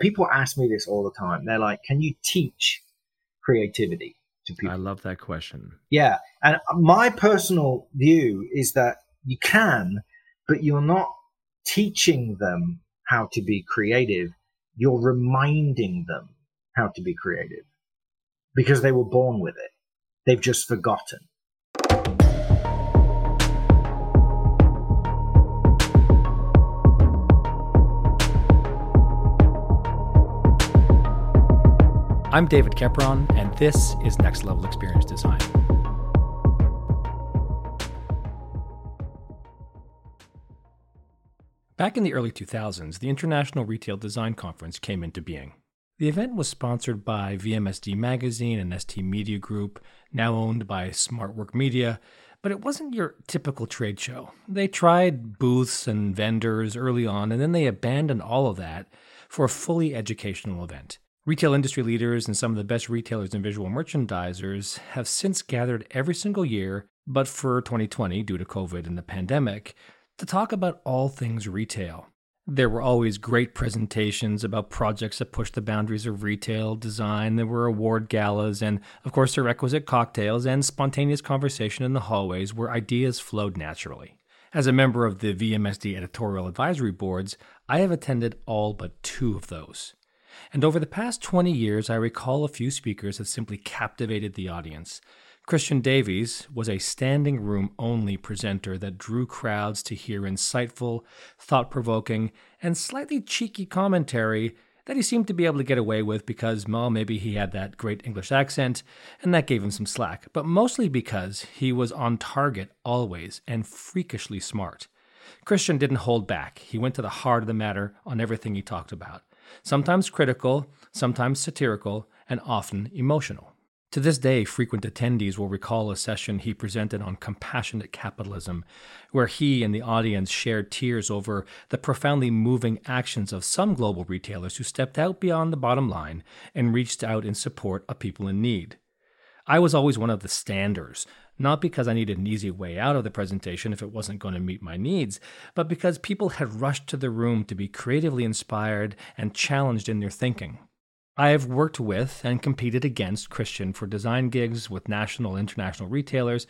People ask me this all the time. They're like, can you teach creativity to people? I love that question. Yeah. And my personal view is that you can, but you're not teaching them how to be creative. You're reminding them how to be creative because they were born with it. They've just forgotten. I'm David Kepron, and this is Next Level Experience Design. Back in the early 2000s, the International Retail Design Conference came into being. The event was sponsored by VMSD Magazine and ST Media Group, now owned by Smartwork Media, but it wasn't your typical trade show. They tried booths and vendors early on, and then they abandoned all of that for a fully educational event. Retail industry leaders and some of the best retailers and visual merchandisers have since gathered every single year, but for 2020, due to COVID and the pandemic, to talk about all things retail. There were always great presentations about projects that pushed the boundaries of retail design. There were award galas, and of course, the requisite cocktails and spontaneous conversation in the hallways where ideas flowed naturally. As a member of the VMSD editorial advisory boards, I have attended all but two of those. And over the past 20 years, I recall a few speakers have simply captivated the audience. Christian Davies was a standing room only presenter that drew crowds to hear insightful, thought provoking, and slightly cheeky commentary that he seemed to be able to get away with because, well, maybe he had that great English accent, and that gave him some slack, but mostly because he was on target always and freakishly smart. Christian didn't hold back. He went to the heart of the matter on everything he talked about sometimes critical, sometimes satirical, and often emotional. To this day, frequent attendees will recall a session he presented on compassionate capitalism, where he and the audience shared tears over the profoundly moving actions of some global retailers who stepped out beyond the bottom line and reached out in support of people in need. I was always one of the standers, not because I needed an easy way out of the presentation if it wasn't going to meet my needs, but because people had rushed to the room to be creatively inspired and challenged in their thinking. I have worked with and competed against Christian for design gigs with national and international retailers,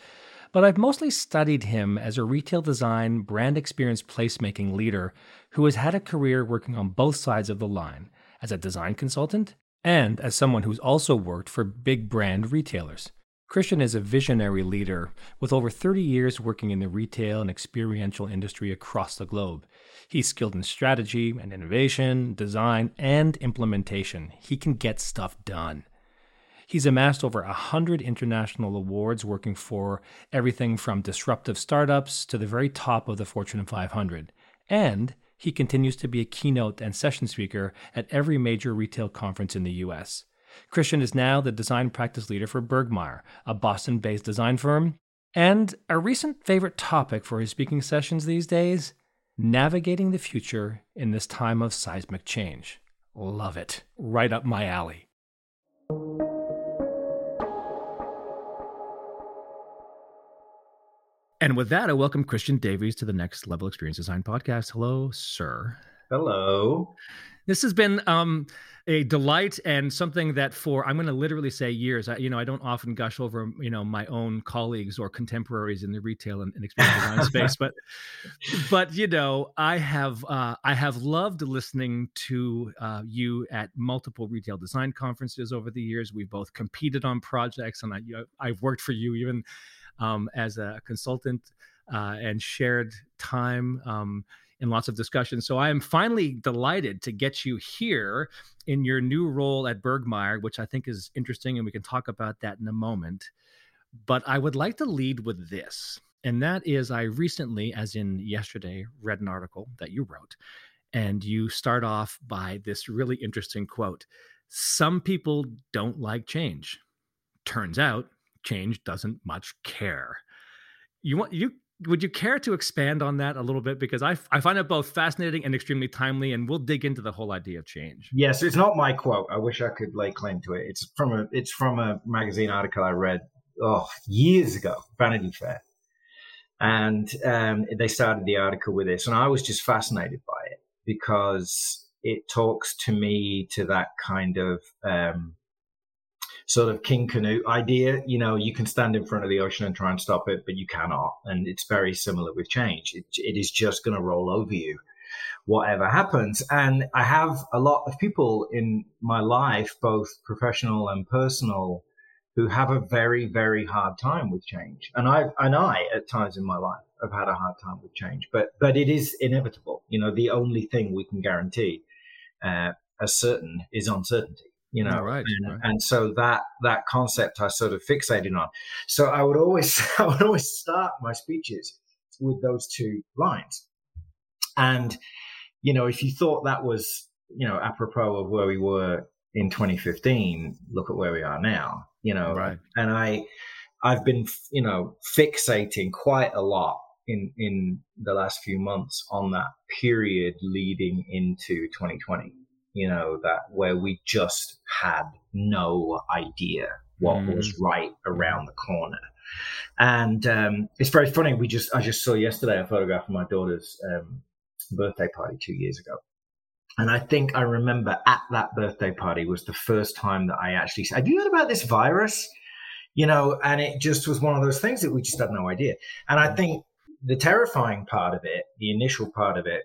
but I've mostly studied him as a retail design, brand experience placemaking leader who has had a career working on both sides of the line as a design consultant and as someone who's also worked for big brand retailers. Christian is a visionary leader with over 30 years working in the retail and experiential industry across the globe. He's skilled in strategy and innovation, design, and implementation. He can get stuff done. He's amassed over 100 international awards working for everything from disruptive startups to the very top of the Fortune 500. And he continues to be a keynote and session speaker at every major retail conference in the US. Christian is now the design practice leader for Bergmeyer, a Boston based design firm. And a recent favorite topic for his speaking sessions these days navigating the future in this time of seismic change. Love it. Right up my alley. And with that, I welcome Christian Davies to the Next Level Experience Design podcast. Hello, sir. Hello. This has been um, a delight and something that for I'm going to literally say years. I, you know, I don't often gush over you know my own colleagues or contemporaries in the retail and, and experience design space, but but you know, I have uh, I have loved listening to uh, you at multiple retail design conferences over the years. We've both competed on projects, and I, I've worked for you even um, as a consultant uh, and shared time. Um, in lots of discussions. So I am finally delighted to get you here in your new role at Bergmeyer, which I think is interesting, and we can talk about that in a moment. But I would like to lead with this, and that is I recently, as in yesterday, read an article that you wrote, and you start off by this really interesting quote Some people don't like change. Turns out, change doesn't much care. You want you would you care to expand on that a little bit? Because I, I find it both fascinating and extremely timely and we'll dig into the whole idea of change. Yes it's not my quote. I wish i could lay claim to it. It's from a it's from a magazine article i read oh years ago vanity fair. And um, they started the article with this and i was just fascinated by it because it talks to me to that kind of um, sort of king canute idea. You know, you can stand in front of the ocean and try and stop it, but you cannot. And it's very similar with change. it, it is just going to roll over you, whatever happens. And I have a lot of people in my life, both professional and personal, who have a very, very hard time with change. And I, and I, at times in my life, have had a hard time with change. But, but it is inevitable. You know, the only thing we can guarantee uh, as certain is uncertainty you know right, and, right. and, so that that concept i sort of fixated on so i would always i would always start my speeches with those two lines and you know if you thought that was you know apropos of where we were in 2015 look at where we are now you know right. and i i've been you know fixating quite a lot in in the last few months on that period leading into 2020 you know that where we just had no idea what mm. was right around the corner and um, it's very funny we just i just saw yesterday a photograph of my daughter's um, birthday party two years ago and I think I remember at that birthday party was the first time that I actually said, Have you heard about this virus? You know, and it just was one of those things that we just had no idea. And I think the terrifying part of it, the initial part of it,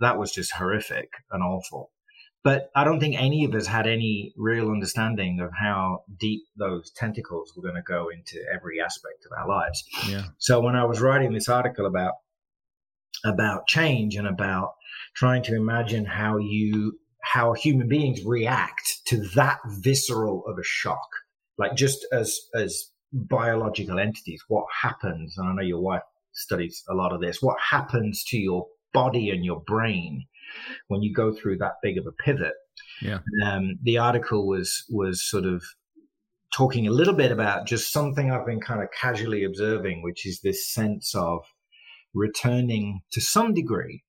that was just horrific and awful. But I don't think any of us had any real understanding of how deep those tentacles were going to go into every aspect of our lives. Yeah. So when I was writing this article about about change and about trying to imagine how you how human beings react to that visceral of a shock, like just as as biological entities, what happens? And I know your wife studies a lot of this. What happens to your body and your brain when you go through that big of a pivot? Yeah. Um, the article was was sort of talking a little bit about just something I've been kind of casually observing, which is this sense of returning to some degree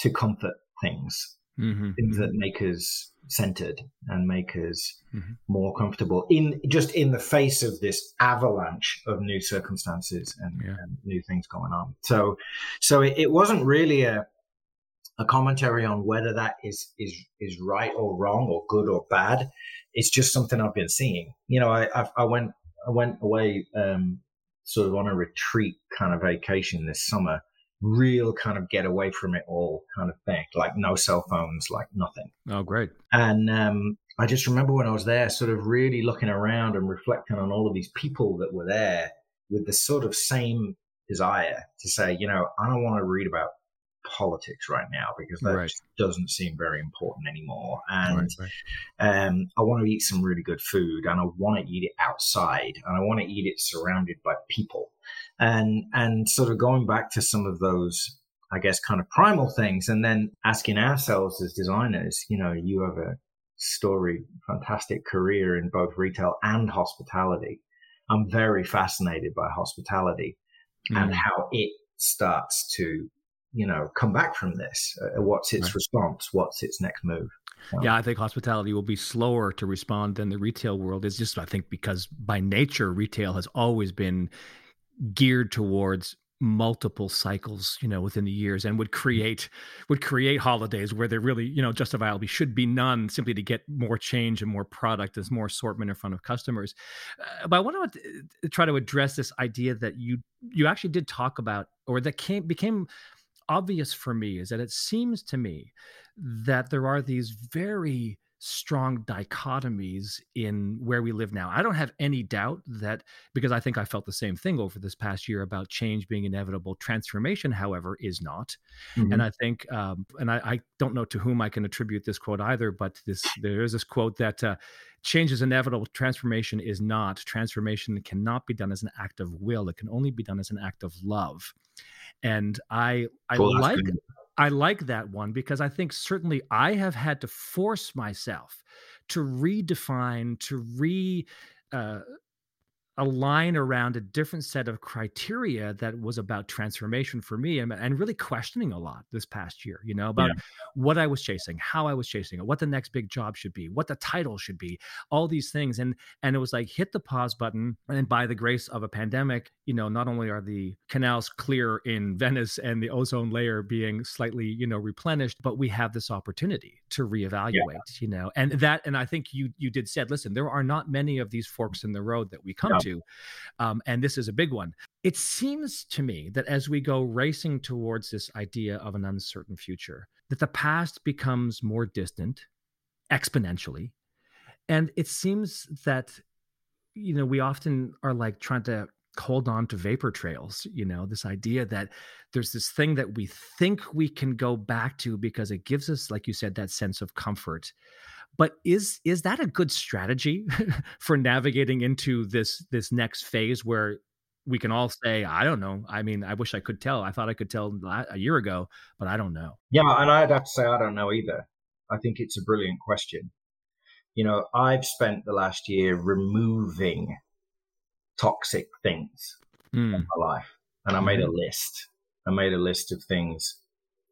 to comfort things, mm-hmm. things that mm-hmm. make us centered and make us mm-hmm. more comfortable in just in the face of this avalanche of new circumstances and, yeah. and new things going on. So, so it, it, wasn't really a a commentary on whether that is is is right or wrong or good or bad. It's just something I've been seeing. You know, I I've, i went I went away um, sort of on a retreat kind of vacation this summer real kind of get away from it all kind of thing, like no cell phones, like nothing. Oh, great. And um, I just remember when I was there, sort of really looking around and reflecting on all of these people that were there with the sort of same desire to say, you know, I don't want to read about politics right now because that right. doesn't seem very important anymore. And right, right. Um, I want to eat some really good food and I want to eat it outside and I want to eat it surrounded by people and and sort of going back to some of those i guess kind of primal things and then asking ourselves as designers you know you have a story fantastic career in both retail and hospitality i'm very fascinated by hospitality mm. and how it starts to you know come back from this? Uh, what's its right. response? What's its next move? Yeah, I think hospitality will be slower to respond than the retail world. Is just I think because by nature retail has always been geared towards multiple cycles you know within the years and would mm-hmm. create would create holidays where there really you know justifiably should be none simply to get more change and more product and more assortment in front of customers. Uh, but i want to try to address this idea that you you actually did talk about or that came became obvious for me is that it seems to me that there are these very strong dichotomies in where we live now. I don't have any doubt that because I think I felt the same thing over this past year about change being inevitable. Transformation, however, is not. Mm-hmm. And I think, um, and I, I, don't know to whom I can attribute this quote either, but this there is this quote that uh, change is inevitable. Transformation is not. Transformation cannot be done as an act of will. It can only be done as an act of love. And I I like I like that one because I think certainly I have had to force myself to redefine, to re uh, align around a different set of criteria that was about transformation for me and, and really questioning a lot this past year, you know, about yeah. what I was chasing, how I was chasing it, what the next big job should be, what the title should be, all these things. And and it was like hit the pause button. And by the grace of a pandemic, you know, not only are the canals clear in Venice and the ozone layer being slightly, you know, replenished, but we have this opportunity to reevaluate, yeah. you know, and that and I think you you did said, listen, there are not many of these forks in the road that we come yeah. to to. Um, and this is a big one. It seems to me that as we go racing towards this idea of an uncertain future, that the past becomes more distant exponentially. And it seems that, you know, we often are like trying to hold on to vapor trails you know this idea that there's this thing that we think we can go back to because it gives us like you said that sense of comfort but is is that a good strategy for navigating into this this next phase where we can all say, I don't know. I mean, I wish I could tell. I thought I could tell a year ago, but I don't know. Yeah, and I'd have to say I don't know either. I think it's a brilliant question. You know, I've spent the last year removing toxic things mm. in my life, and I made a mm-hmm. list. I made a list of things,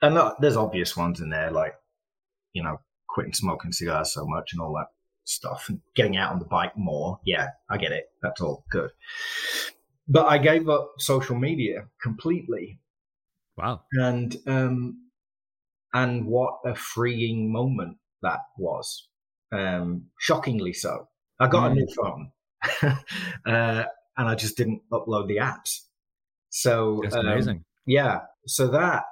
and there's obvious ones in there, like you know, quitting smoking cigars so much and all that stuff and getting out on the bike more. Yeah, I get it. That's all good. But I gave up social media completely. Wow. And um and what a freeing moment that was. Um shockingly so. I got mm. a new phone. uh, and I just didn't upload the apps. So That's um, amazing. Yeah. So that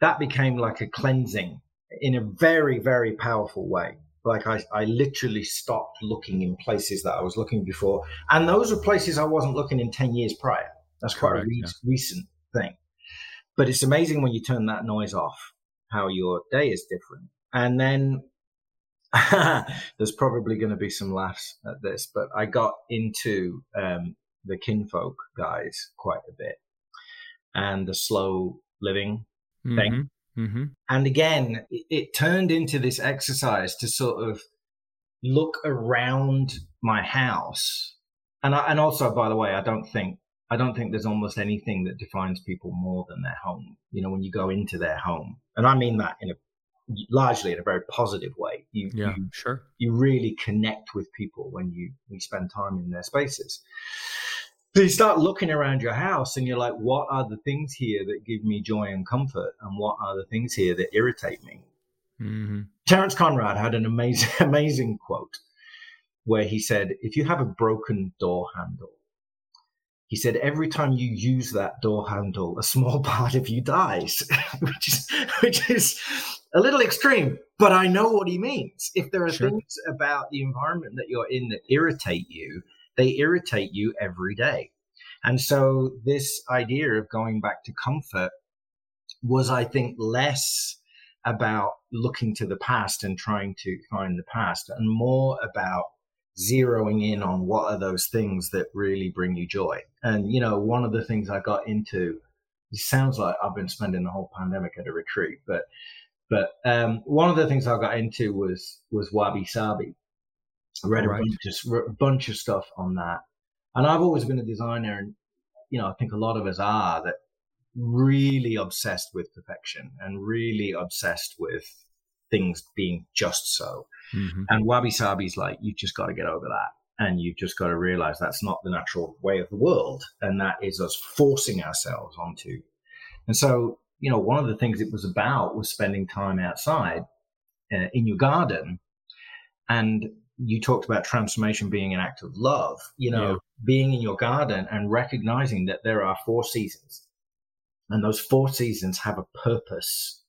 that became like a cleansing in a very, very powerful way. Like I, I literally stopped looking in places that I was looking before. And those are places I wasn't looking in 10 years prior. That's quite Correct, a re- yeah. recent thing. But it's amazing when you turn that noise off, how your day is different. And then there's probably going to be some laughs at this, but I got into um, the kinfolk guys quite a bit and the slow living mm-hmm. thing. Mm-hmm. And again, it, it turned into this exercise to sort of look around my house. And I, and also, by the way, I don't think I don't think there's almost anything that defines people more than their home. You know, when you go into their home, and I mean that in a largely in a very positive way. You, yeah, you, sure. You really connect with people when you, you spend time in their spaces. So you start looking around your house and you're like, what are the things here that give me joy and comfort? And what are the things here that irritate me? Mm-hmm. Terence Conran had an amazing, amazing quote where he said, if you have a broken door handle, he said, every time you use that door handle, a small part of you dies, which is, which is a little extreme, but I know what he means. If there are sure. things about the environment that you're in that irritate you, they irritate you every day. And so this idea of going back to comfort was, I think, less about looking to the past and trying to find the past and more about zeroing in on what are those things that really bring you joy. And, you know, one of the things I got into, it sounds like I've been spending the whole pandemic at a retreat, but, but, um, one of the things I got into was, was wabi sabi. I read right. a bunch of, a bunch of stuff on that. And I've always been a designer, and you know, I think a lot of us are that really obsessed with perfection and really obsessed with things being just so. Mm-hmm. And wabi sabi's like, you've just got to get over that. And you've just got to realize that's not the natural way of the world. And that is us forcing ourselves onto. And so, you know, one of the things it was about was spending time outside uh, in your garden and you talked about transformation being an act of love, you know, yeah. being in your garden and recognizing that there are four seasons and those four seasons have a purpose.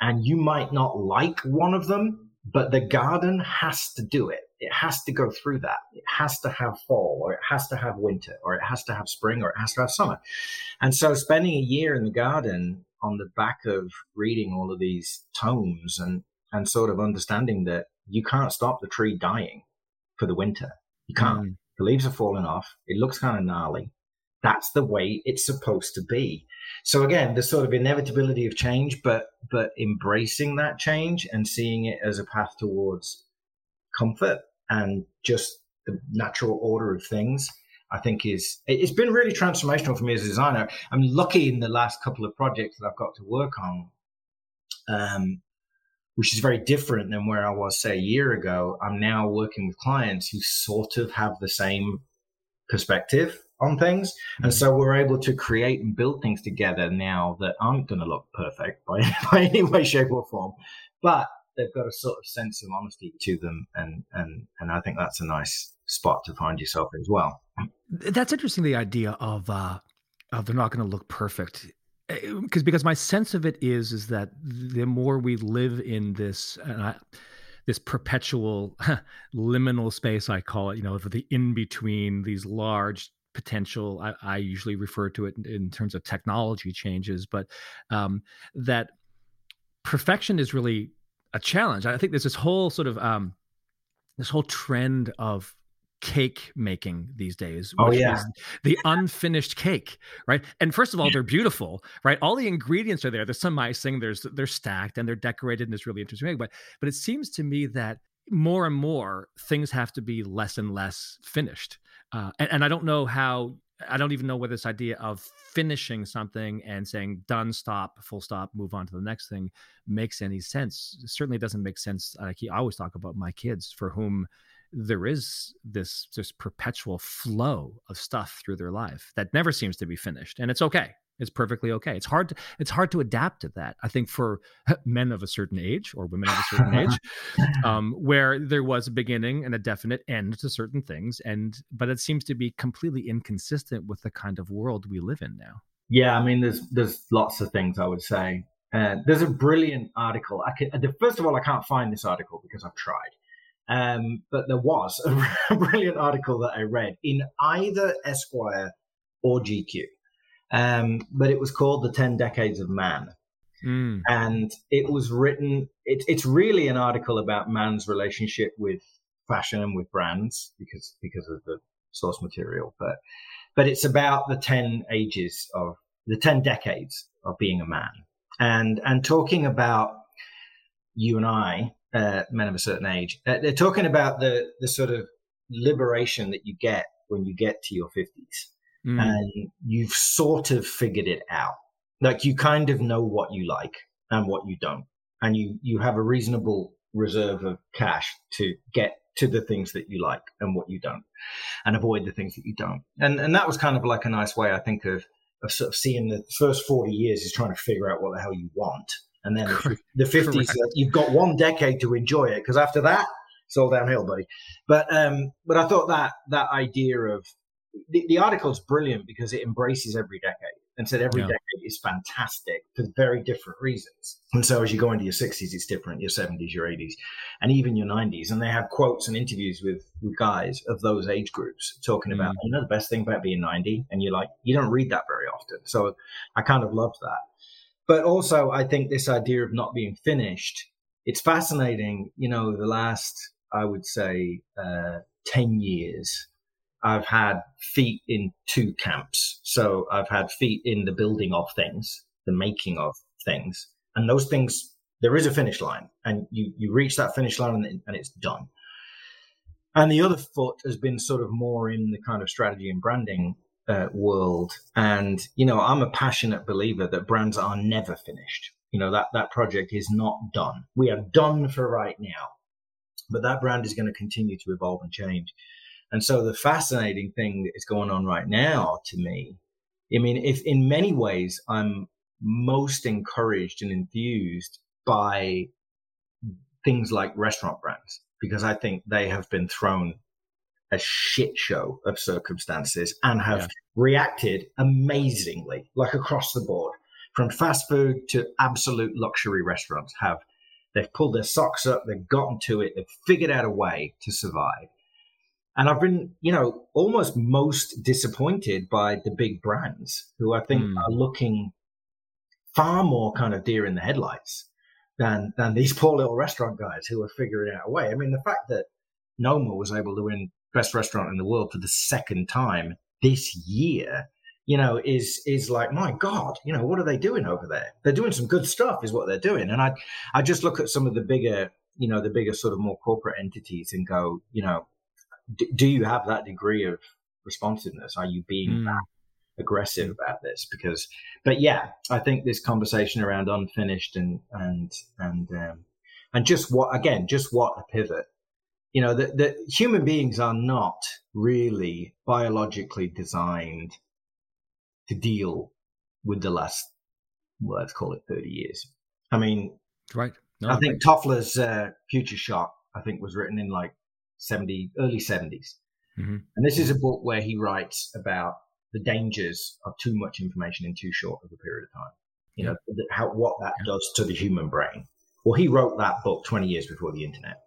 And you might not like one of them, but the garden has to do it. It has to go through that. It has to have fall or it has to have winter or it has to have spring or it has to have summer. And so spending a year in the garden on the back of reading all of these tomes and, and sort of understanding that you can't stop the tree dying for the winter. You can't. Mm. The leaves are falling off. It looks kind of gnarly. That's the way it's supposed to be. So again, the sort of inevitability of change, but but embracing that change and seeing it as a path towards comfort and just the natural order of things. I think is it's been really transformational for me as a designer. I'm lucky in the last couple of projects that I've got to work on, um, which is very different than where I was say a year ago. I'm now working with clients who sort of have the same perspective on things, and so we're able to create and build things together now that aren't going to look perfect by, by any way, shape, or form, but they've got a sort of sense of honesty to them, and and and I think that's a nice spot to find yourself in as well. That's interesting. The idea of uh, of they're not going to look perfect because because my sense of it is is that the more we live in this uh, this perpetual liminal space I call it you know the in between these large potential I, I, usually refer to it in, in, terms of technology changes but um, that perfection is really a challenge. I think there's this whole sort of um, this whole trend of cake making these days. Oh yeah, the unfinished cake, right? And first of all, they're beautiful, right? All the ingredients are there. There's some icing. There's they're stacked and they're decorated in this really interesting way. But but it seems to me that more and more things have to be less and less finished. Uh, and, and I don't know how. I don't even know whether this idea of finishing something and saying done, stop, full stop, move on to the next thing makes any sense. It certainly doesn't make sense. Like I always talk about my kids for whom there is this this perpetual flow of stuff through their life that never seems to be finished and it's okay. It's perfectly okay. It's hard to, it's hard to adapt to that. I think for men of a certain age or women of a certain age um, where there was a beginning and a definite end to certain things and but it seems to be completely inconsistent with the kind of world we live in now. Yeah i mean there's there's lots of things i would say. Uh, there's a brilliant article. I can first of all i can't find this article because i've tried um, but there was a brilliant article that I read in either Esquire or GQ. Um, but it was called The 10 Decades of Man. Mm. And it was written, it, it's really an article about man's relationship with fashion and with brands because, because of the source material. But, but it's about the 10 ages of the 10 decades of being a man and, and talking about you and I uh, men of a certain age. Uh, they're talking about the the sort of liberation that you get when you get to your fifties, mm. and you've sort of figured it out. Like you kind of know what you like and what you don't, and you you have a reasonable reserve of cash to get to the things that you like and what you don't, and avoid the things that you don't. And and that was kind of like a nice way, I think, of of sort of seeing the first forty years is trying to figure out what the hell you want and then the 50s, uh, you've got one decade to enjoy it because after that, it's all downhill, buddy. But um, but I thought that that idea of the, the article is brilliant because it embraces every decade and said every yeah. decade is fantastic for very different reasons. And so as you go into your 60s, it's different, your 70s, your 80s, and even your 90s. And they have quotes and interviews with, with guys of those age groups talking about, mm. you know, the best thing about being 90. And you're like, you don't read that very often. So I kind of love that. But also, I think this idea of not being finished, it's fascinating. You know, the last, I would say, uh, 10 years, I've had feet in two camps. So I've had feet in the building of things, the making of things. And those things, there is a finish line and you, you reach that finish line and, and it's done. And the other foot has been sort of more in the kind of strategy and branding uh, world. And, you know, I'm a passionate believer that brands are never finished. You know, that, that project is not done. We are done for right now, but that brand is going to continue to evolve and change. And so the fascinating thing that is going on right now to me, I mean, if in many ways I'm most encouraged and enthused by things like restaurant brands because I think they have been thrown a shit show of circumstances and have yeah. reacted amazingly, like across the board, from fast food to absolute luxury restaurants. Have they've pulled their socks up, they've gotten to it, they've figured out a way to survive. And I've been, you know, almost most disappointed by the big brands who I think mm. are looking far more kind of deer in the headlights than than these poor little restaurant guys who are figuring out a way. I mean, the fact that Noma was able to win best restaurant in the world for the second time this year, you know, is is like, my God, you know, what are they doing over there? They're doing some good stuff, is what they're doing. And I I just look at some of the bigger, you know, the bigger sort of more corporate entities and go, you know, do you have that degree of responsiveness? Are you being mm. that aggressive about this? Because, but yeah, I think this conversation around unfinished and and and um, and just what again, just what a pivot. You know, that that human beings are not really biologically designed to deal with the last, well, let's call it thirty years. I mean, right. No, I think right. Toffler's uh, Future Shock, I think, was written in like 70, early 70s. Mm-hmm. And this is a book where he writes about the dangers of too much information in too short of a period of time. You yeah. know, how, what that yeah. does to the human brain. Well, he wrote that book 20 years before the internet.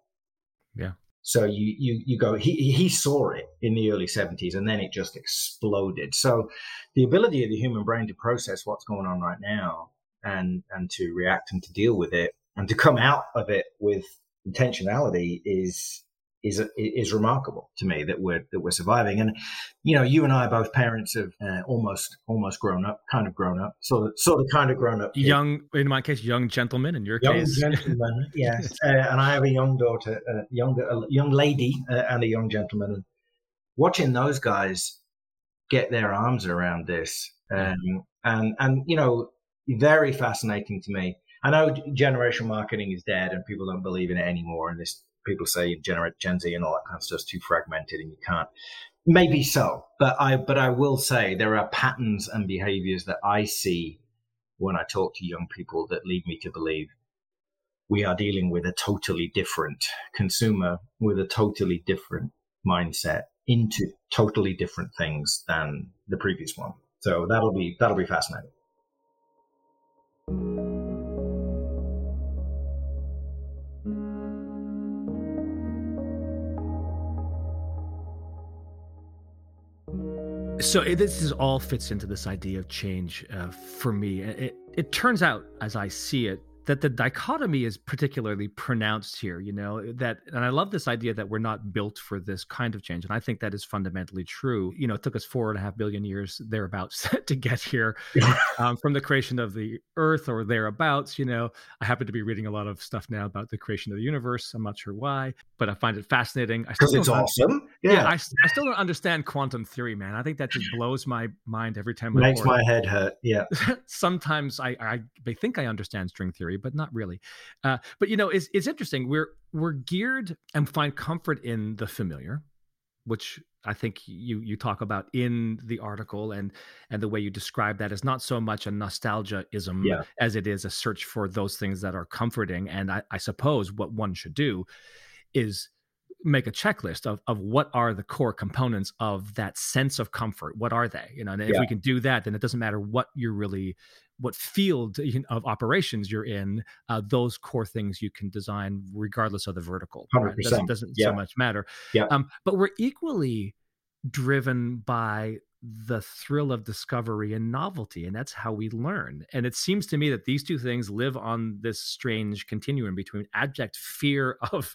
Yeah. So you, you, you go, he, he saw it in the early 70s and then it just exploded. So the ability of the human brain to process what's going on right now and, and to react and to deal with it and to come out of it with intentionality is is is remarkable to me that we're that we're surviving. And you know, you and I are both parents of uh, almost almost grown up, kind of grown up, sort of sort of kind of grown up. Young, in my case, young gentlemen. In your case. young case, gentlemen. yes, uh, and I have a young daughter, a young a young lady, uh, and a young gentleman. And watching those guys get their arms around this, um, and and you know, very fascinating to me. I know generational marketing is dead and people don't believe in it anymore, and this people say generate Gen Z and all that kind of stuff's too fragmented and you can't. Maybe so, but I but I will say there are patterns and behaviors that I see when I talk to young people that lead me to believe we are dealing with a totally different consumer with a totally different mindset into totally different things than the previous one. So that'll be that'll be fascinating. So it, this is all fits into this idea of change uh, for me. It, it turns out, as I see it, that the dichotomy is particularly pronounced here you know that and i love this idea that we're not built for this kind of change and i think that is fundamentally true. You know it took us four and a half billion years thereabouts to get here um, from the creation of the earth or thereabouts you know. I happen to be reading a lot of stuff now about the creation of the universe. I'm not sure why but i find it fascinating. Because it's awesome? Yeah, yeah. I, I, still don't understand quantum theory man. I think that just blows my mind every time makes my head hurt. Yeah. sometimes I, I i think i understand string theory theory, but not really. Uh, but you know, it's it's interesting. We're we're geared and find comfort in the familiar, which I think you you talk about in the article, and and the way you describe that is not so much a nostalgiaism yeah. as it is a search for those things that are comforting. And I, I suppose what one should do is make a checklist of, of what are the core components of that sense of comfort what are they you know and if yeah. we can do that then it doesn't matter what you're really what field of operations you're in, uh, those core things you can design regardless of the vertical. Right? It doesn't, doesn't yeah. so much matter. Yeah. Um, but we're equally driven by the thrill of discovery and novelty and that's how we learn and it seems to me that these two things live on this strange continuum between abject fear of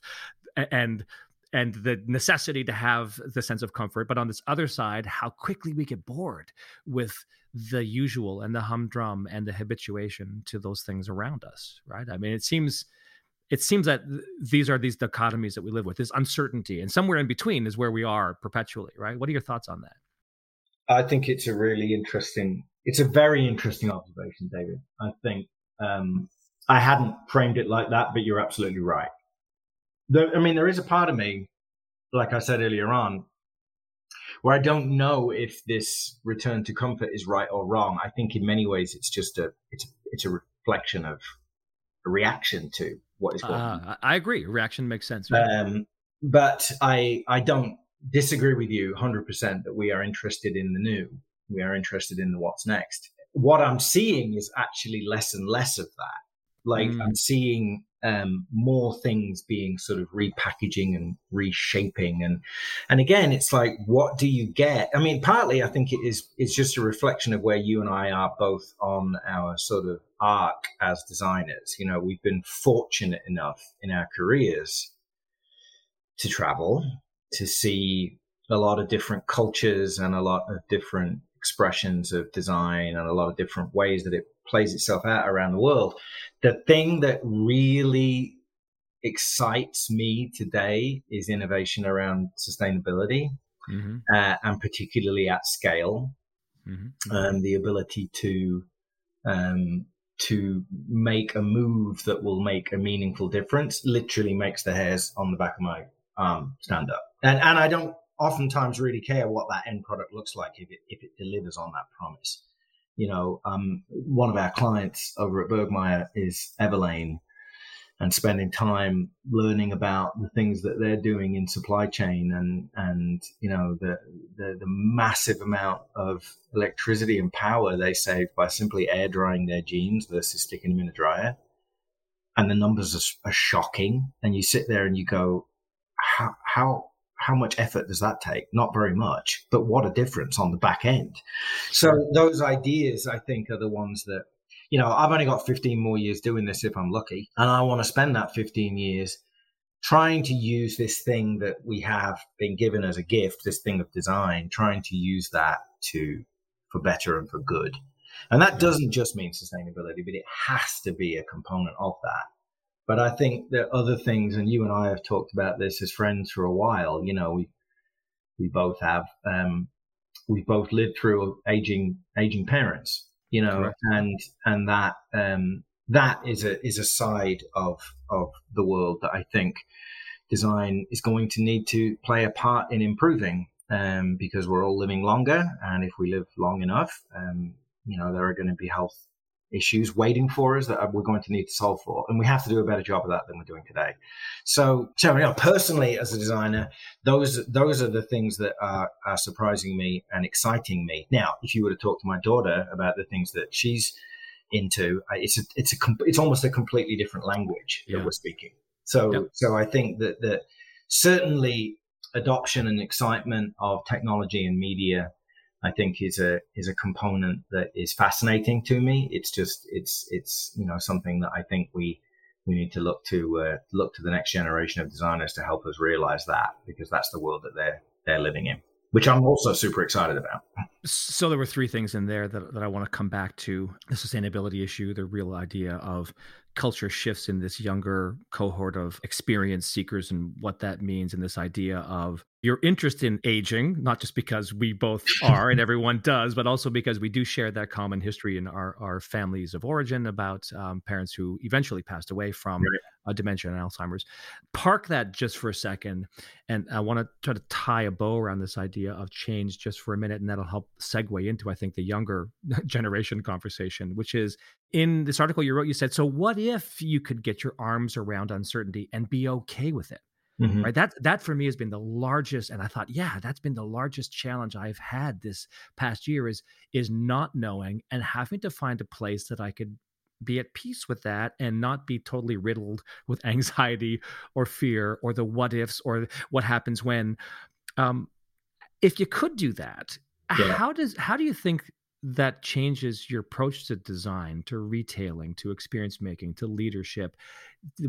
and and the necessity to have the sense of comfort but on this other side how quickly we get bored with the usual and the humdrum and the habituation to those things around us right? I mean it seems it seems that these are these dichotomies that we live with this uncertainty and somewhere in between is where we are perpetually right? What are your thoughts on that? I think it's a really interesting it's a very interesting observation david. I think um, i hadn't framed it like that but you're absolutely right there, i mean there is a part of me like i said earlier on where I don't know if this return to comfort is right or wrong. I think in many ways it's just a it's it's a reflection of a reaction to what is going uh, on. I agree. Reaction makes sense. Right? Um, but I I don't disagree with you 100% that we are interested in the new. We are interested in the what's next. What I'm seeing is actually less and less of that. Like mm. I'm seeing um, more things being sort of repackaging and reshaping. And and again it's like what do you get? I mean partly i think it is it's just a reflection of where you and i are both on our sort of arc as designers. You know we've been fortunate enough in our careers to travel to see a lot of different cultures and a lot of different expressions of design and a lot of different ways that it plays itself out around the world. The thing that really excites me today is innovation around sustainability. mm-hmm. uh, and particularly at scale, mm-hmm. um, the ability to um, to make a move that will make a meaningful difference literally makes the hairs on the back of my arm stand up. And and I don't oftentimes really care what that end product looks like if it if it delivers on that promise. You know, um, one of our clients over at Bergmeyer is Everlane, and spending time learning about the things that they're doing in supply chain and and you know the the, the massive amount of electricity and power they save by simply air drying their jeans versus sticking them in a dryer and the numbers are, are shocking and you sit there and you go how how how much effort does that take? Not very much, but what a difference on the back end. So those ideas, I think, are the ones that you know, I've only got 15 more years doing this if I'm lucky. And I want to spend that 15 years trying to use this thing that we have been given as a gift, this thing of design, trying to use that to, for better and for good. And that doesn't just mean sustainability, but it has to be a component of that. But I think there are other things, and you and I have talked about this as friends for a while. You know, we we both have um, we both lived through aging aging parents, you know, Correct. and and that um, that is a is a side of of the world that I think design is going to need to play a part in improving um, because we're all living longer, and if we live long enough, um, you know, there are going to be health issues waiting for us that we're going to need to solve for. And we have to do a better job of that than we're doing today. So, so you know, personally as a designer, those those are the things that are, are surprising me and exciting me. Now, if you were to talk to my daughter about the things that she's into, it's a, it's a it's almost a completely different language yeah. that we're speaking. So, yep. so I think that that certainly adoption and excitement of technology and media I think is a is a component that is fascinating to me. It's just it's it's you know something that I think we we need to look to uh, look to the next generation of designers to help us realize that because that's the world that they're they're living in, which I'm also super excited about. So there were three things in there that, that I want to come back to: the sustainability issue, the real idea of culture shifts in this younger cohort of experience seekers and what that means and this idea of your interest in aging not just because we both are and everyone does but also because we do share that common history in our, our families of origin about um, parents who eventually passed away from uh, dementia and alzheimer's. Park that just for a second and i want to try to tie a bow around this idea of change just for a minute and that'll help segue into i think the younger generation conversation which is in this article you wrote, you said, so what if you could get your arms around uncertainty and be okay with it? Mm-hmm. Right. That that for me has been the largest, and I thought, yeah, that's been the largest challenge I've had this past year is is not knowing and having to find a place that I could be at peace with that and not be totally riddled with anxiety or fear or the what ifs or what happens when. Um, if you could do that, yeah. how does how do you think that changes your approach to design, to retailing, to experience making, to leadership,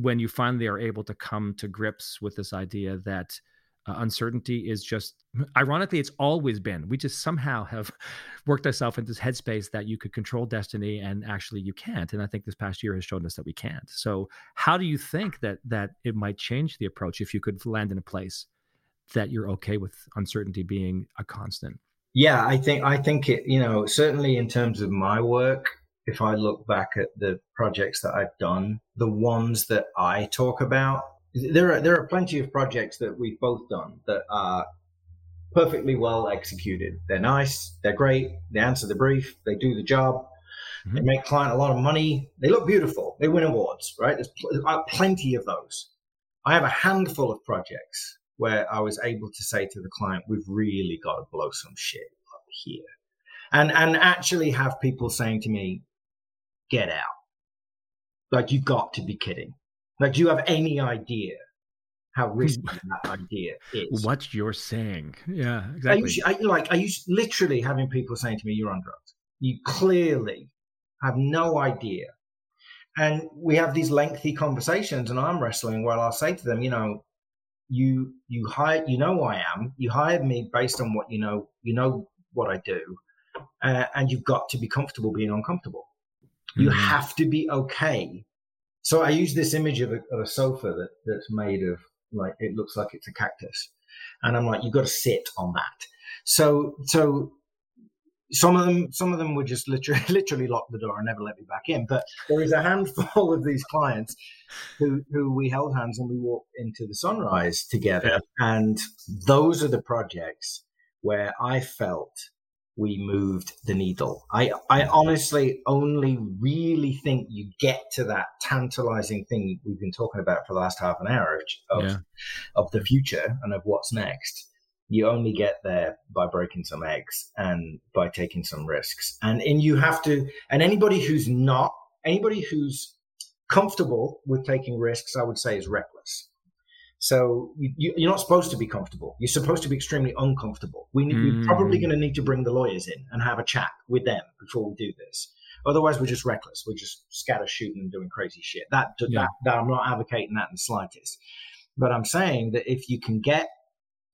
when you finally are able to come to grips with this idea that uh, uncertainty is just, ironically, it's always been. We just somehow have worked ourselves into this headspace that you could control destiny, and actually you can't. And I think this past year has shown us that we can't. So, how do you think that that it might change the approach if you could land in a place that you're okay with uncertainty being a constant? Yeah, I think I think it. You know, certainly in terms of my work, if I look back at the projects that I've done, the ones that I talk about, there are there are plenty of projects that we've both done that are perfectly well executed. They're nice, they're great, they answer the brief, they do the job, mm-hmm. they make client a lot of money, they look beautiful, they win awards, right? There's pl- uh, plenty of those. I have a handful of projects where I was able to say to the client, we've really got to blow some shit up here. And, and actually have people saying to me, get out. Like, you've got to be kidding. Like, do you have any idea how risky that idea is? What you're saying. Yeah, exactly. Are you, are you, like, are you literally having people saying to me, you're on drugs? You clearly have no idea. And we have these lengthy conversations and arm wrestling where I'll say to them, you know, you you hired you know who I am. You hired me based on what you know. You know what I do, uh, and you've got to be comfortable being uncomfortable. Mm-hmm. You have to be okay. So I use this image of a, of a sofa that, that's made of like it looks like it's a cactus. And I'm like, you've got to sit on that. So, so some of them, some of them would just literally, literally lock the door and never let me back in. But there is a handful of these clients who, who we held hands and we walked into the sunrise together. Yeah. And those are the projects where I felt we moved the needle. I, I honestly only really think you get to that tantalizing thing we've been talking about for the last half an hour of, yeah. of the future and of what's next. You only get there by breaking some eggs and by taking some risks. And, and you have to, and anybody who's not, anybody who's comfortable with taking risks, I would say is reckless. So you, are not supposed to be comfortable. You're supposed to be extremely uncomfortable. We, are probably mm. going to need to bring the lawyers in and have a chat with them before we do this. Otherwise, we're just reckless. We're just scatter shooting and doing crazy shit. That, yeah. that, that I'm not advocating that in the slightest. But I'm saying that if you can get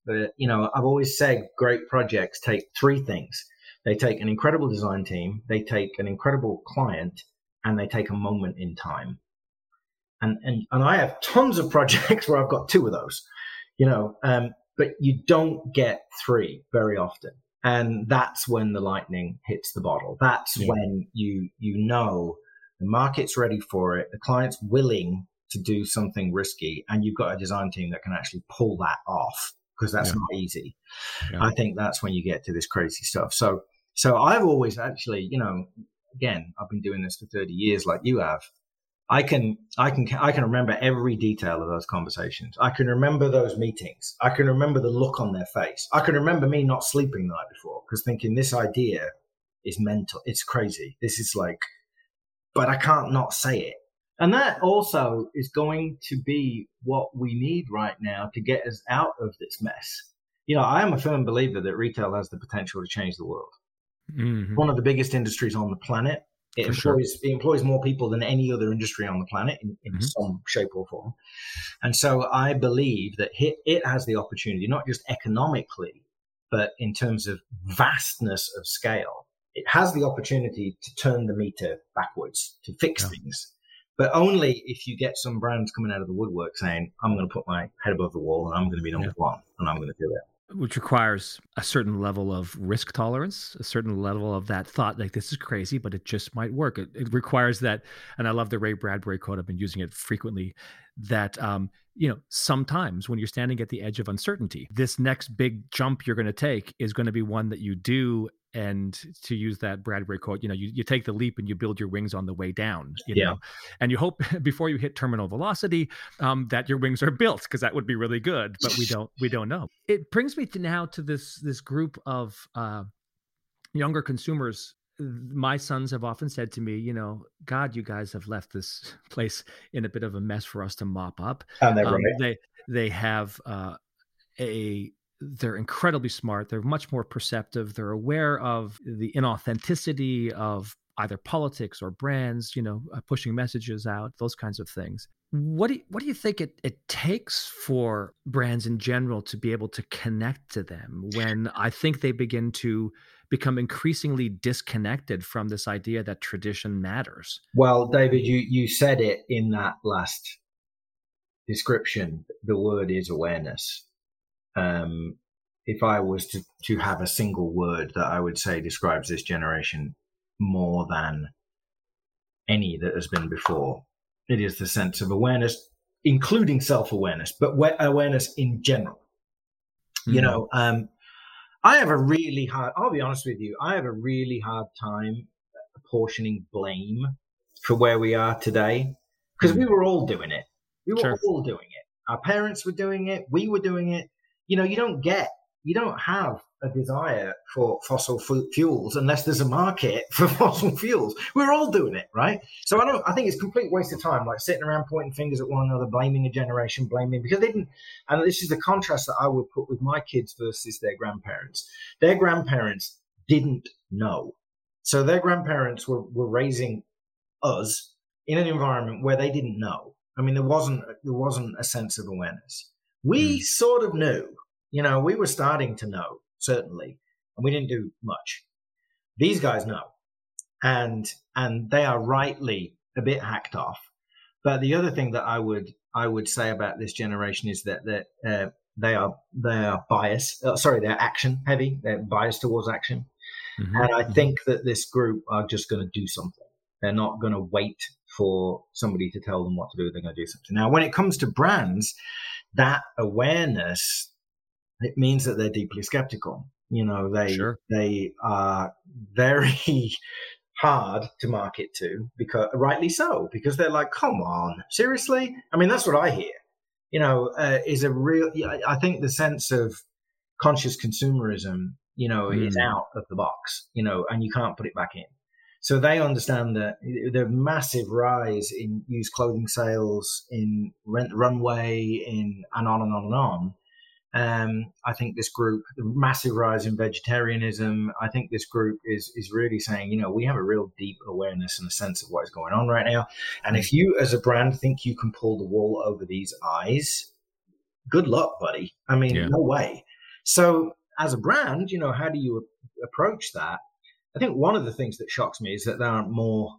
the, you know, I've always said great projects take three things. They take an incredible design team, they take an incredible client, and they take a moment in time and and and I have tons of projects where I've got two of those, you know. Um, but you don't get three very often, and that's when the lightning hits the bottle. That's yeah. when you you know the market's ready for it, the client's willing to do something risky, and you've got a design team that can actually pull that off because that's yeah. not easy. Yeah. I think that's when you get to this crazy stuff. So so I've always actually, you know, again, I've been doing this for 30 years like you have. I can, I can, I can remember every detail of those conversations. I can remember those meetings. I can remember the look on their face. I can remember me not sleeping the night before because thinking this idea is mental. It's crazy. This is like, but I can't not say it. And that also is going to be what we need right now to get us out of this mess. You know, I am a firm believer that retail has the potential to change the world. Mm-hmm. One of the biggest industries on the planet it employs sure. it employs more people than any other industry on the planet in, in mm-hmm. some shape or form. And so I believe that it, it has the opportunity, not just economically, but in terms of vastness of scale, it has the opportunity to turn the meter backwards, to fix yeah. things. But only if you get some brands coming out of the woodwork saying, I'm going to put my head above the wall and I'm going to be number yeah. one and I'm going to do it which requires a certain level of risk tolerance, a certain level of that thought, like this is crazy, but it just might work. It, it requires that, and I love the Ray Bradbury quote. I've been using it frequently. That um, you know, sometimes when you're standing at the edge of uncertainty, this next big jump you're going to take is going to be one that you do and to use that Bradbury quote, you know, you, you take the leap and you build your wings on the way down, you yeah. know, and you hope before you hit terminal velocity um, that your wings are built because that would be really good, but we don't we don't know. It brings me to now to this this group of uh, younger consumers. My sons have often said to me, you know, God, you guys have left this place in a bit of a mess for us to mop up. Um, right. They they have uh, a they're incredibly smart. They're much more perceptive. They're aware of the inauthenticity of either politics or brands, you know, uh, pushing messages out, those kinds of things. What do you, what do you think it, it takes for brands in general to be able to connect to them when I think they begin to become increasingly disconnected from this idea that tradition matters? Well, David, you, you said it in that last description. The word is awareness um, if I was to, to have a single word that I would say describes this generation more than any that has been before, it is the sense of awareness, including self awareness, but awareness in general. Mm. You hmm. know, um, I have a really hard, I'll be honest with you, I have a really hard time apportioning blame for where we are today because mm. we were all doing it. We were sure. all doing it. Our parents were doing it. We were doing it you know, you don't get, you don't have a desire for fossil fuels unless there's a market for fossil fuels. We're all doing it, right? So I don't, I think it's complete waste of time, like sitting around pointing fingers at one another, blaming a generation, blaming because they didn't. And this is the contrast that I would put with my kids versus their grandparents. Their grandparents didn't know. So their grandparents were, were raising us in an environment where they didn't know. I mean, there wasn't, there wasn't a sense of awareness we mm. sort of knew, you know, we were starting to know, certainly, and we didn't do much. These guys know. And, and they are rightly a bit hacked off. But the other thing that I would, I would say about this generation is that that uh, they are they are biased. Uh, sorry, they're action heavy. They're biased towards action, mm-hmm. and I mm-hmm. think that this group are just going to do something. They're not going to wait for somebody to tell them what to do. They're going to do something. Now, when it comes to brands, that awareness it means that they're deeply skeptical. You know, they sure. they are very hard to market to because rightly so because they're like, come on, seriously. I mean, that's what I hear. You know, uh, is a real. I think the sense of conscious consumerism, you know, mm. is out of the box. You know, and you can't put it back in. So they understand that the massive rise in used clothing sales, in rent runway, in and on and on and on um, I think this group, the massive rise in vegetarianism, I think this group is is really saying, you know, we have a real deep awareness and a sense of what is going on right now. And if you, as a brand, think you can pull the wool over these eyes, good luck, buddy. I mean, yeah. no way. So, as a brand, you know, how do you approach that? I think one of the things that shocks me is that there aren't more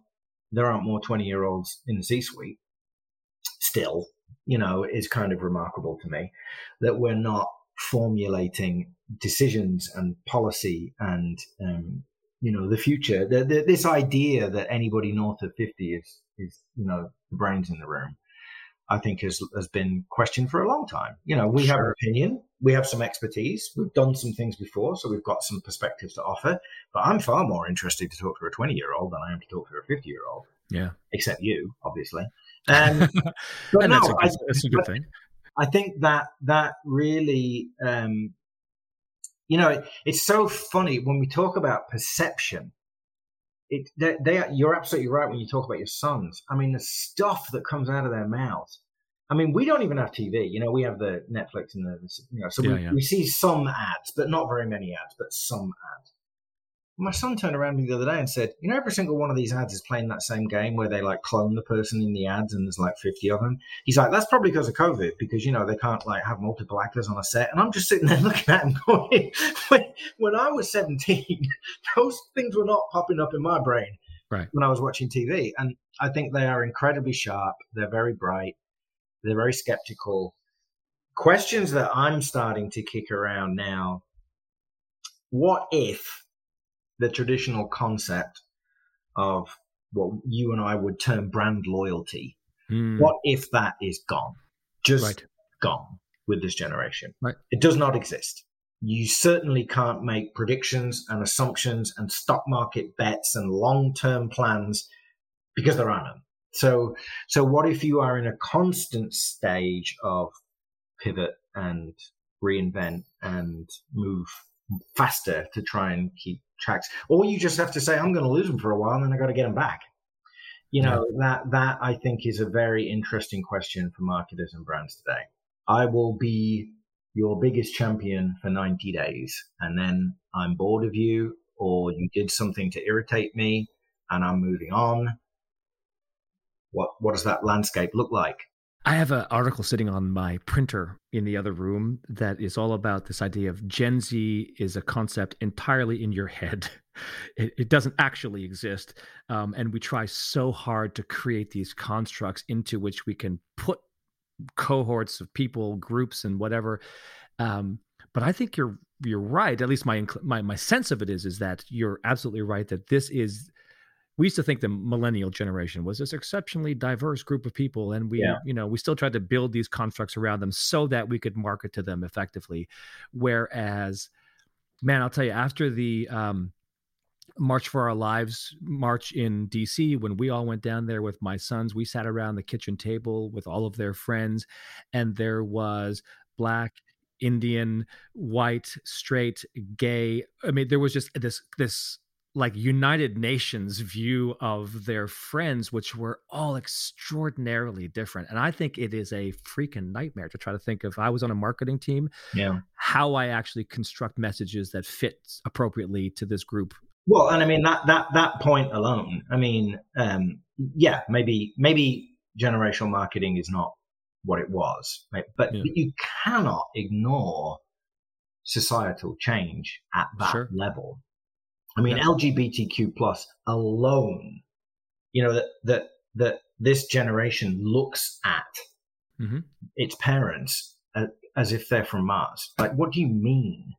there aren't more twenty year olds in the C suite still you know, is kind of remarkable to me that we're not formulating decisions and policy and, um, you know, the future. The, the, this idea that anybody north of 50 is, is, you know, the brains in the room, I think has, has been questioned for a long time. You know, we sure. have an opinion, we have some expertise, we've done some things before, so we've got some perspectives to offer. But I'm far more interested to talk to a 20 year old than I am to talk to a 50 year old. Yeah. Except you, obviously. Um, but and no, that's, a good, I, that's a good thing. I think that that really, um, you know, it, it's so funny when we talk about perception. It they, they are, you're absolutely right when you talk about your sons. I mean, the stuff that comes out of their mouths. I mean, we don't even have TV. You know, we have the Netflix and the, you know, so yeah, we, yeah. we see some ads, but not very many ads, but some ads my son turned around to me the other day and said, "You know, every single one of these ads is playing that same game where they like clone the person in the ads, and there's like 50 of them." He's like, "That's probably because of COVID, because you know they can't like have multiple actors on a set." And I'm just sitting there looking at him, going, when, "When I was 17, those things were not popping up in my brain right. when I was watching TV." And I think they are incredibly sharp. They're very bright. They're very skeptical. Questions that I'm starting to kick around now. What if? The traditional concept of what you and I would term brand loyalty. Mm. What if that is gone? Just right. gone with this generation. Right. It does not exist. You certainly can't make predictions and assumptions and stock market bets and long term plans because there are none. So, so what if you are in a constant stage of pivot and reinvent and move faster to try and keep tracks. Or you just have to say, I'm going to lose them for a while and then I got to get them back. You know, yeah. that, that I think is a very interesting question for marketers and brands today. I will be your biggest champion for 90 days and then I'm bored of you or you did something to irritate me and I'm moving on. What, what does that landscape look like? I have an article sitting on my printer in the other room that is all about this idea of Gen Z is a concept entirely in your head. It, it doesn't actually exist. Um, and we try so hard to create these constructs into which we can put cohorts of people, groups, and whatever. Um, but I think you're you're right. At least my my my sense of it is is that you're absolutely right that this is we used to think the millennial generation was this exceptionally diverse group of people and we yeah. you know we still tried to build these constructs around them so that we could market to them effectively whereas man i'll tell you after the um, march for our lives march in dc when we all went down there with my sons we sat around the kitchen table with all of their friends and there was black indian white straight gay i mean there was just this this like United Nations view of their friends, which were all extraordinarily different. And I think it is a freaking nightmare to try to think of. I was on a marketing team, yeah, how I actually construct messages that fit appropriately to this group. Well, and I mean that that that point alone. I mean, um, yeah, maybe maybe generational marketing is not what it was, right? but yeah. you cannot ignore societal change at that sure. level I mean, yeah. LGBTQ plus alone, you know, that, that, that this generation looks at mm-hmm. its parents uh, as if they're from Mars. Like, what do you mean?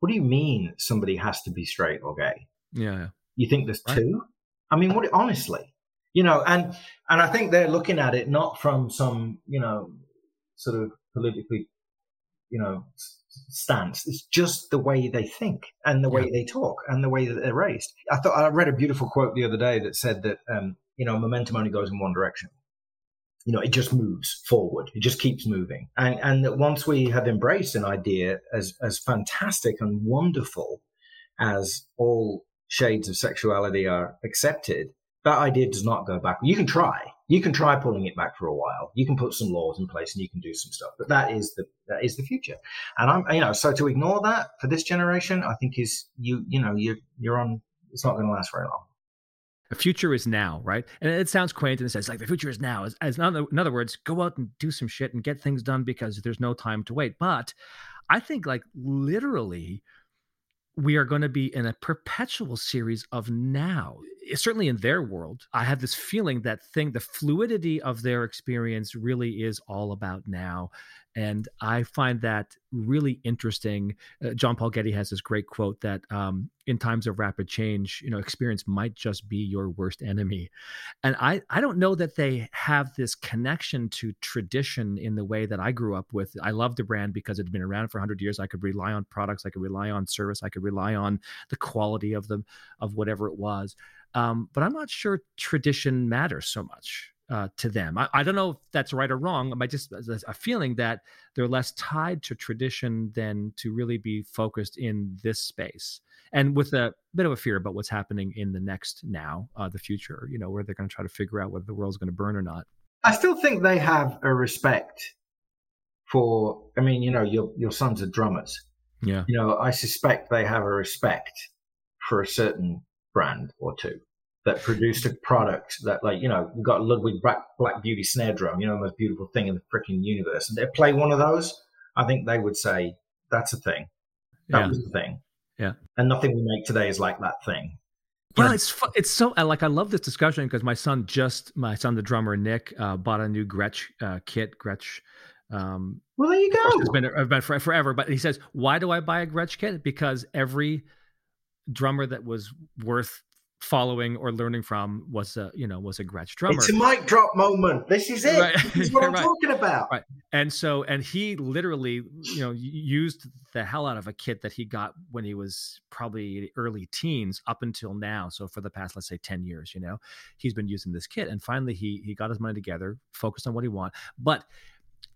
What do you mean somebody has to be straight or gay? Yeah. yeah. You think there's right. two? I mean, what? Honestly, you know, and and I think they're looking at it not from some, you know, sort of politically, you know, stance. It's just the way they think and the way yeah. they talk and the way that they're raised. I thought I read a beautiful quote the other day that said that um, you know momentum only goes in one direction. You know, it just moves forward. It just keeps moving. And and that once we have embraced an idea as as fantastic and wonderful as all shades of sexuality are accepted, that idea does not go back. You can try. You can try pulling it back for a while. You can put some laws in place and you can do some stuff. But that is the that is the future. And I'm you know so to ignore that for this generation, I think is you you know you you're on. It's not going to last very long. The future is now, right? And it sounds quaint and it says like the future is now. As, as in, other, in other words, go out and do some shit and get things done because there's no time to wait. But I think like literally we are going to be in a perpetual series of now. Certainly in their world, I have this feeling that thing, the fluidity of their experience really is all about now. And I find that really interesting. Uh, John Paul Getty has this great quote that um, in times of rapid change, you know, experience might just be your worst enemy. And I, I don't know that they have this connection to tradition in the way that I grew up with. I love the brand because it had been around for 100 years. I could rely on products, I could rely on service, I could rely on the quality of them, of whatever it was. Um, but I'm not sure tradition matters so much uh, to them. I, I, don't know if that's right or wrong. I just a feeling that they're less tied to tradition than to really be focused in this space, and with a bit of a fear about what's happening in the next now, uh, the future. You know, where they're going to try to figure out whether the world's going to burn or not. I still think they have a respect for. I mean, you know, your your sons are drummers. Yeah. You know, I suspect they have a respect for a certain brand or two that produced a product that, like, you know, we got Ludwig Black, Black Beauty snare drum, you know, the most beautiful thing in the freaking universe. And they play one of those, I think they would say, that's a thing. That yeah. was a thing. Yeah. And nothing we make today is like that thing. Well, it's it's so like I love this discussion because my son just my son the drummer Nick uh, bought a new Gretsch uh, kit Gretsch. Um, well, there you go. It's been, been forever, but he says, "Why do I buy a Gretsch kit? Because every drummer that was worth following or learning from was a you know was a Gretsch drummer. It's a mic drop moment. This is it. Right. This is what I'm right. talking about. Right. And so and he literally you know used the hell out of a kit that he got when he was probably early teens up until now. So for the past let's say 10 years, you know, he's been using this kit and finally he he got his money together, focused on what he want. But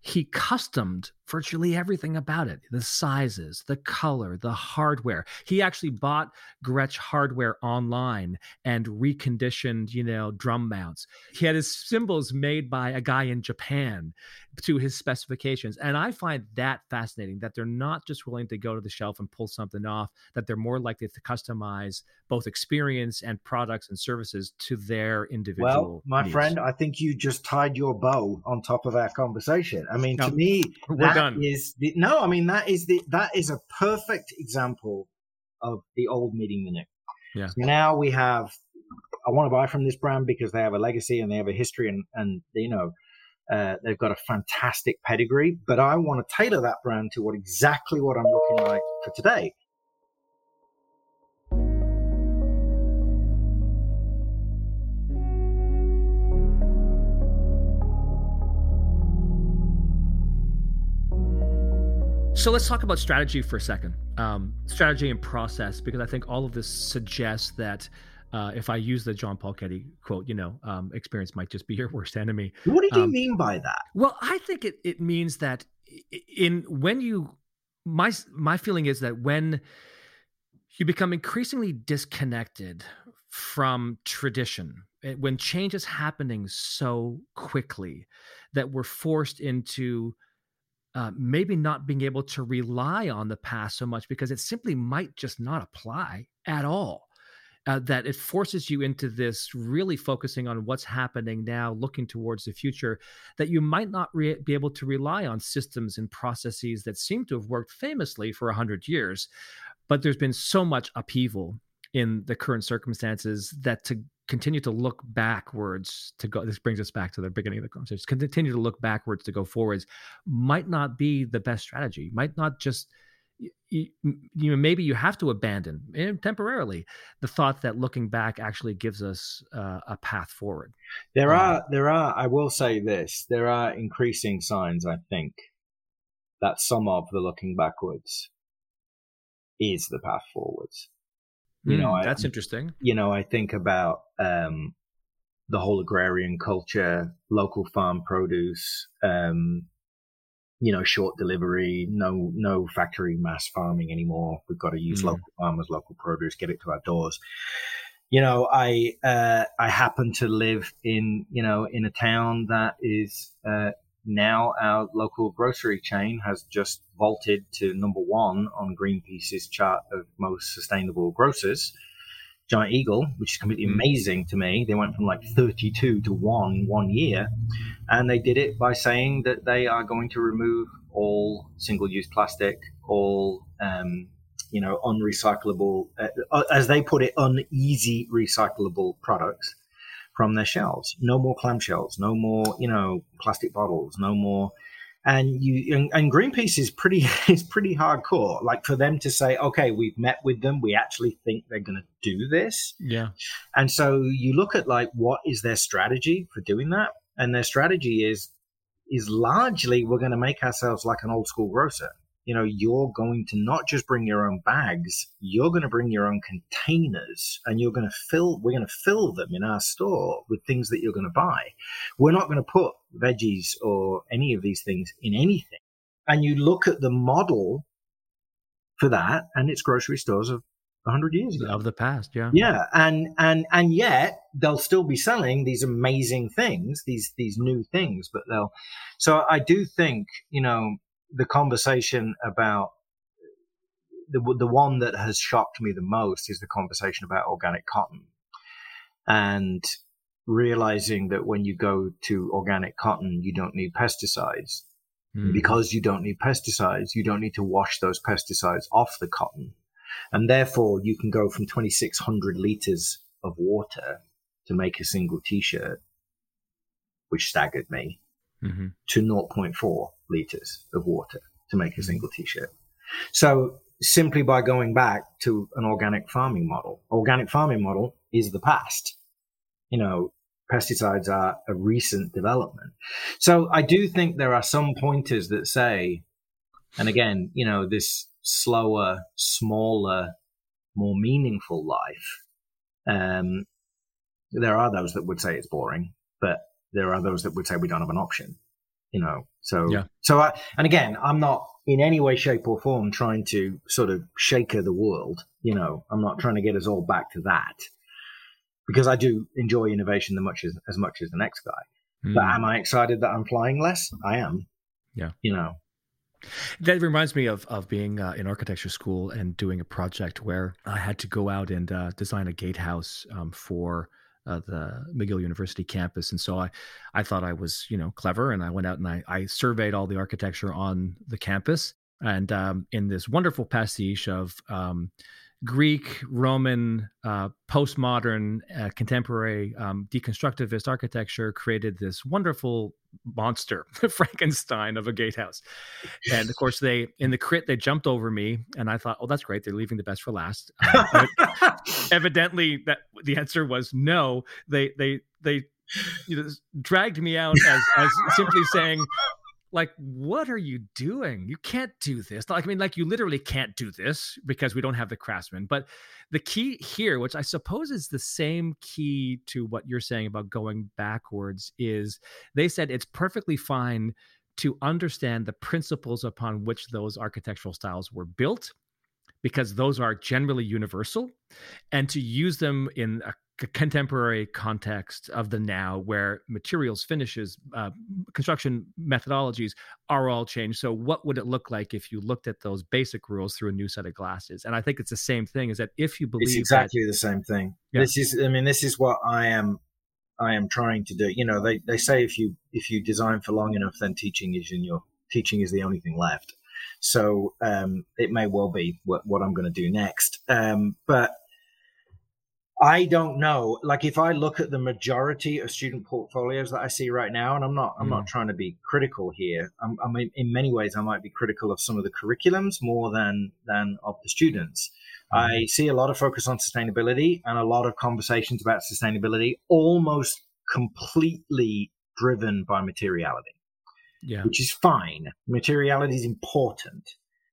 he customed virtually everything about it the sizes, the color, the hardware. He actually bought Gretsch hardware online and reconditioned, you know, drum mounts. He had his cymbals made by a guy in Japan to his specifications. And I find that fascinating that they're not just willing to go to the shelf and pull something off, that they're more likely to customize both experience and products and services to their individual. Well, my needs. friend, I think you just tied your bow on top of our conversation. I mean, no, to me, done. Is the, no, I mean that is the that is a perfect example of the old meeting the new. Yeah. So now we have. I want to buy from this brand because they have a legacy and they have a history and and you know uh, they've got a fantastic pedigree. But I want to tailor that brand to what exactly what I'm looking like for today. So let's talk about strategy for a second. Um, strategy and process, because I think all of this suggests that uh, if I use the John Paul Getty quote, you know, um, experience might just be your worst enemy. What did um, you mean by that? Well, I think it, it means that in when you my my feeling is that when you become increasingly disconnected from tradition eh, when change is happening so quickly that we're forced into uh, maybe not being able to rely on the past so much because it simply might just not apply at all. Uh, that it forces you into this really focusing on what's happening now, looking towards the future, that you might not re- be able to rely on systems and processes that seem to have worked famously for 100 years. But there's been so much upheaval in the current circumstances that to continue to look backwards to go this brings us back to the beginning of the conversation continue to look backwards to go forwards might not be the best strategy might not just you, you know maybe you have to abandon eh, temporarily the thought that looking back actually gives us uh, a path forward there um, are there are i will say this there are increasing signs i think that some of the looking backwards is the path forwards you mm, know that's I, interesting you know i think about um, the whole agrarian culture local farm produce um, you know, short delivery, no, no factory mass farming anymore. We've got to use mm. local farmers, local produce, get it to our doors. You know, I, uh, I happen to live in, you know, in a town that is, uh, now our local grocery chain has just vaulted to number one on Greenpeace's chart of most sustainable grocers. Giant Eagle, which is completely mm. amazing to me. They went from like 32 to 1 one year. And they did it by saying that they are going to remove all single use plastic, all, um, you know, unrecyclable, uh, uh, as they put it, uneasy recyclable products from their shelves. No more clamshells, no more, you know, plastic bottles, no more and you and, and, Greenpeace is pretty is pretty hardcore. Like for them to say, okay, we've met with them, we actually think they're going to do this. Yeah. And so you look at like what is their strategy for doing that, and their strategy is is largely we're going to make ourselves like an old school grocer you know, you're going to not just bring your own bags, you're going to bring your own containers and you're going to fill, we're going to fill them in our store with things that you're going to buy. We're not going to put veggies or any of these things in anything. And you look at the model for that and it's grocery stores of 100 years ago. Of the past, yeah. Yeah. And, and, and yet they'll still be selling these amazing things, these, these new things, but they'll, so I do think, you know, the conversation about the the one that has shocked me the most is the conversation about organic cotton, and realizing that when you go to organic cotton, you don't need pesticides. Mm. Because you don't need pesticides, you don't need to wash those pesticides off the cotton. And therefore, you can go from 2,600 liters of water to make a single t shirt, which staggered me, mm-hmm. to 0.4 liters of water to make a mm-hmm. single t-shirt. So simply by going back to an organic farming model, organic farming model is the past. You know, pesticides are a recent development. So I do think there are some pointers that say, and again, you know, this slower, smaller, more meaningful life. Um, there are those that would say it's boring, but there are those that would say we don't have an option you know. So yeah. So I and again, I'm not in any way, shape, or form trying to sort of shaker the world. You know, I'm not trying to get us all back to that because I do enjoy innovation as much as as much as the next guy. Mm. But am I excited that I'm flying less? I am. Yeah. You know. That reminds me of of being uh, in architecture school and doing a project where I had to go out and uh, design a gatehouse um, for uh, the McGill University campus. And so I, I thought I was, you know, clever, and I went out and I, I surveyed all the architecture on the campus. And um, in this wonderful pastiche of um, Greek, Roman, uh, postmodern, uh, contemporary, um, deconstructivist architecture created this wonderful monster, Frankenstein of a gatehouse. And of course, they in the crit they jumped over me, and I thought, oh, that's great. They're leaving the best for last. Um, evidently, that the answer was no. They they they you know, dragged me out as as simply saying like what are you doing? You can't do this. Like i mean like you literally can't do this because we don't have the craftsmen but the key here which i suppose is the same key to what you're saying about going backwards is they said it's perfectly fine to understand the principles upon which those architectural styles were built because those are generally universal and to use them in a contemporary context of the now where materials finishes uh, construction methodologies are all changed. So what would it look like if you looked at those basic rules through a new set of glasses? And i think it's the same thing is that if you believe it's exactly that, the same thing. Yeah. this is i mean this is what i am i am trying to do. You know they, they say if you if you design for long enough then teaching is in your teaching is the only thing left. So um, it may well be what, what i'm going to do next. Um, but I don't know. Like if I look at the majority of student portfolios that I see right now, and I'm not, I'm mm. not trying to be critical here. I'm, I mean, in many ways, I might be critical of some of the curriculums more than than of the students. Mm. I see a lot of focus on sustainability and a lot of conversations about sustainability, almost completely driven by materiality. Yeah. Which is fine. Materiality is important.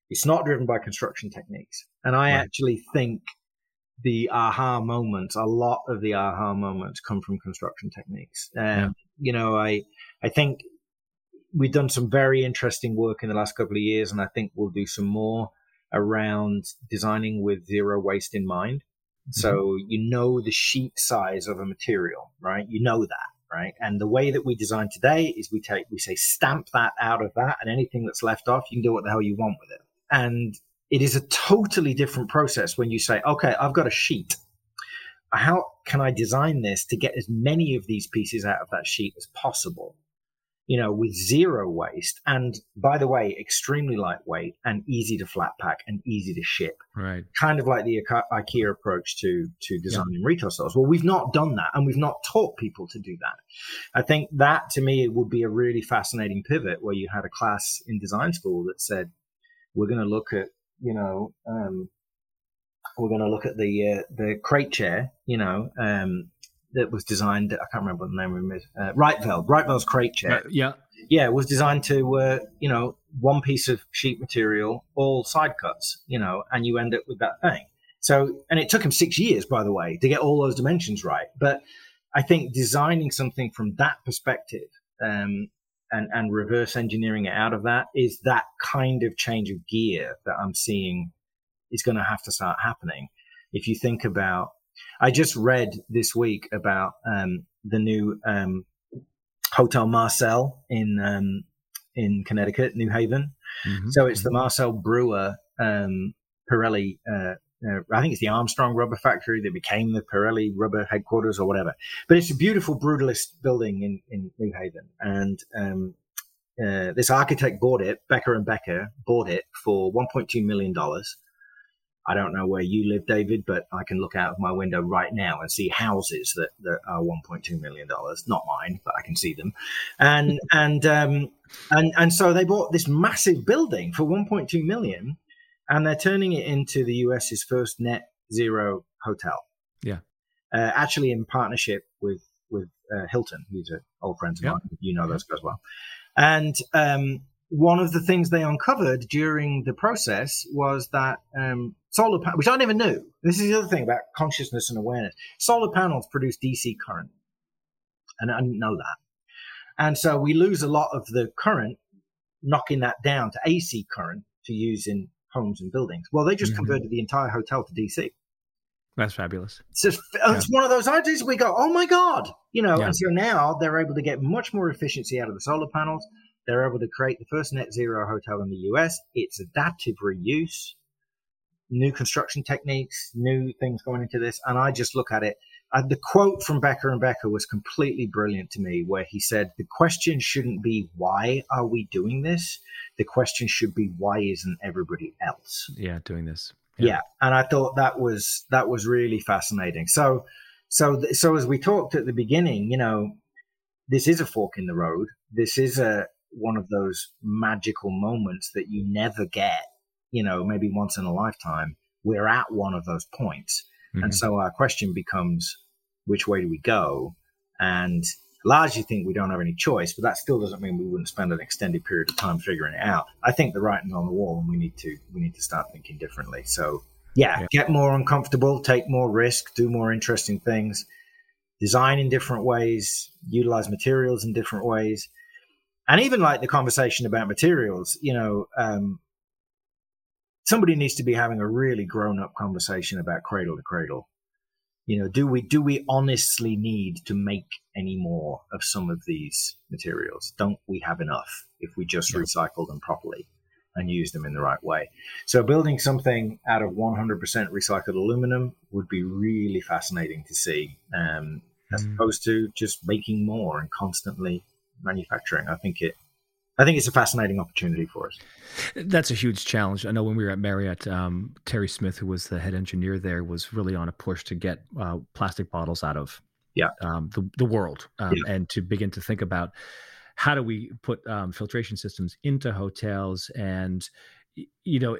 It's not driven by construction techniques. And I right. actually think the aha moments, a lot of the aha moments come from construction techniques. Um, yeah. You know, I, I think we've done some very interesting work in the last couple of years, and I think we'll do some more around designing with zero waste in mind. Mm-hmm. So you know the sheet size of a material, right? You know that, right? And the way that we design today is we take, we say, stamp that out of that, and anything that's left off, you can do what the hell you want with it. And it is a totally different process when you say, okay, I've got a sheet. How can I design this to get as many of these pieces out of that sheet as possible? You know, with zero waste. And by the way, extremely lightweight and easy to flat pack and easy to ship. Right. Kind of like the IKEA approach to, to designing yeah. retail stores. Well, we've not done that and we've not taught people to do that. I think that to me would be a really fascinating pivot where you had a class in design school that said, we're going to look at you know, um, we're going to look at the uh, the crate chair, you know, um, that was designed. I can't remember what the name of it is. Uh, Rietveld, Rietveld's crate chair. Uh, yeah, yeah, it was designed to, uh, you know, one piece of sheet material, all side cuts, you know, and you end up with that thing. So, and it took him six years, by the way, to get all those dimensions right. But I think designing something from that perspective um, and, and reverse engineering it out of that is that kind of change of gear that I'm seeing is going to have to start happening. If you think about, I just read this week about um, the new um, Hotel Marcel in um, in Connecticut, New Haven. Mm-hmm. So it's the mm-hmm. Marcel Breuer um, Pirelli uh, uh, I think it's the Armstrong Rubber Factory that became the Pirelli Rubber headquarters or whatever. But it's a beautiful brutalist building in, in New Haven. And um, uh, this architect bought it, Becker and Becker bought it for $1.2 million. I don't know where you live, David, but I can look out of my window right now and see houses that, that are $1.2 million. Not mine, but I can see them. And, and, um, and, and so they bought this massive building for 1.2 million and they're turning it into the US's first net zero hotel. Yeah, uh, actually in partnership with with uh, Hilton, who's an old friend of mine. You know those guys well. And um, one of the things they uncovered during the process was that um, solar, pa- which I never knew. This is the other thing about consciousness and awareness. Solar panels produce DC current, and I didn't know that. And so we lose a lot of the current, knocking that down to AC current to use in homes and buildings. Well, they just mm-hmm. converted the entire hotel to DC. That's fabulous. It's, just, yeah. one of those ideas we go, oh my God, you know, yeah. and so now they're able to get much more efficiency out of the solar panels. They're able to create the first net zero hotel in the US. It's adaptive reuse, new construction techniques, new things going into this. And I just look at it. Uh, the quote from Becker and Becker was completely brilliant to me, where he said, The question shouldn't be, why are we doing this? The question should be, why isn't everybody else? Yeah, doing this. Yeah. yeah. And I thought that was, that was really fascinating. So, so, so as we talked at the beginning, you know, this is a fork in the road. This is a, one of those magical moments that you never get, you know, maybe once in a lifetime. We're at one of those points Mm-hmm. And so our question becomes, which way do we go? And largely think we don't have any choice, but that still doesn't mean we wouldn't spend an extended period of time figuring it out. I think the writing's on the wall, and we need to we need to start thinking differently. So yeah, yeah. get more uncomfortable, take more risk, do more interesting things, design in different ways, utilize materials in different ways, and even like the conversation about materials. You know, um, somebody needs to be having a really grown up conversation about cradle to cradle. You know, do we do we honestly need to make any more of some of these materials? Don't we have enough if we just yeah. recycle them properly and use them in the right way? So building something out of 100% recycled aluminum would be really fascinating to see, um, as mm. opposed to just making more and constantly manufacturing. I think it I think it's a fascinating opportunity for us. That's a huge challenge. I know when we were at Marriott, um, Terry Smith, who was the head engineer there, was really on a push to get uh, plastic bottles out of yeah. um, the, the world um, Yeah. and to begin to think about how do we put um, filtration systems into hotels and you know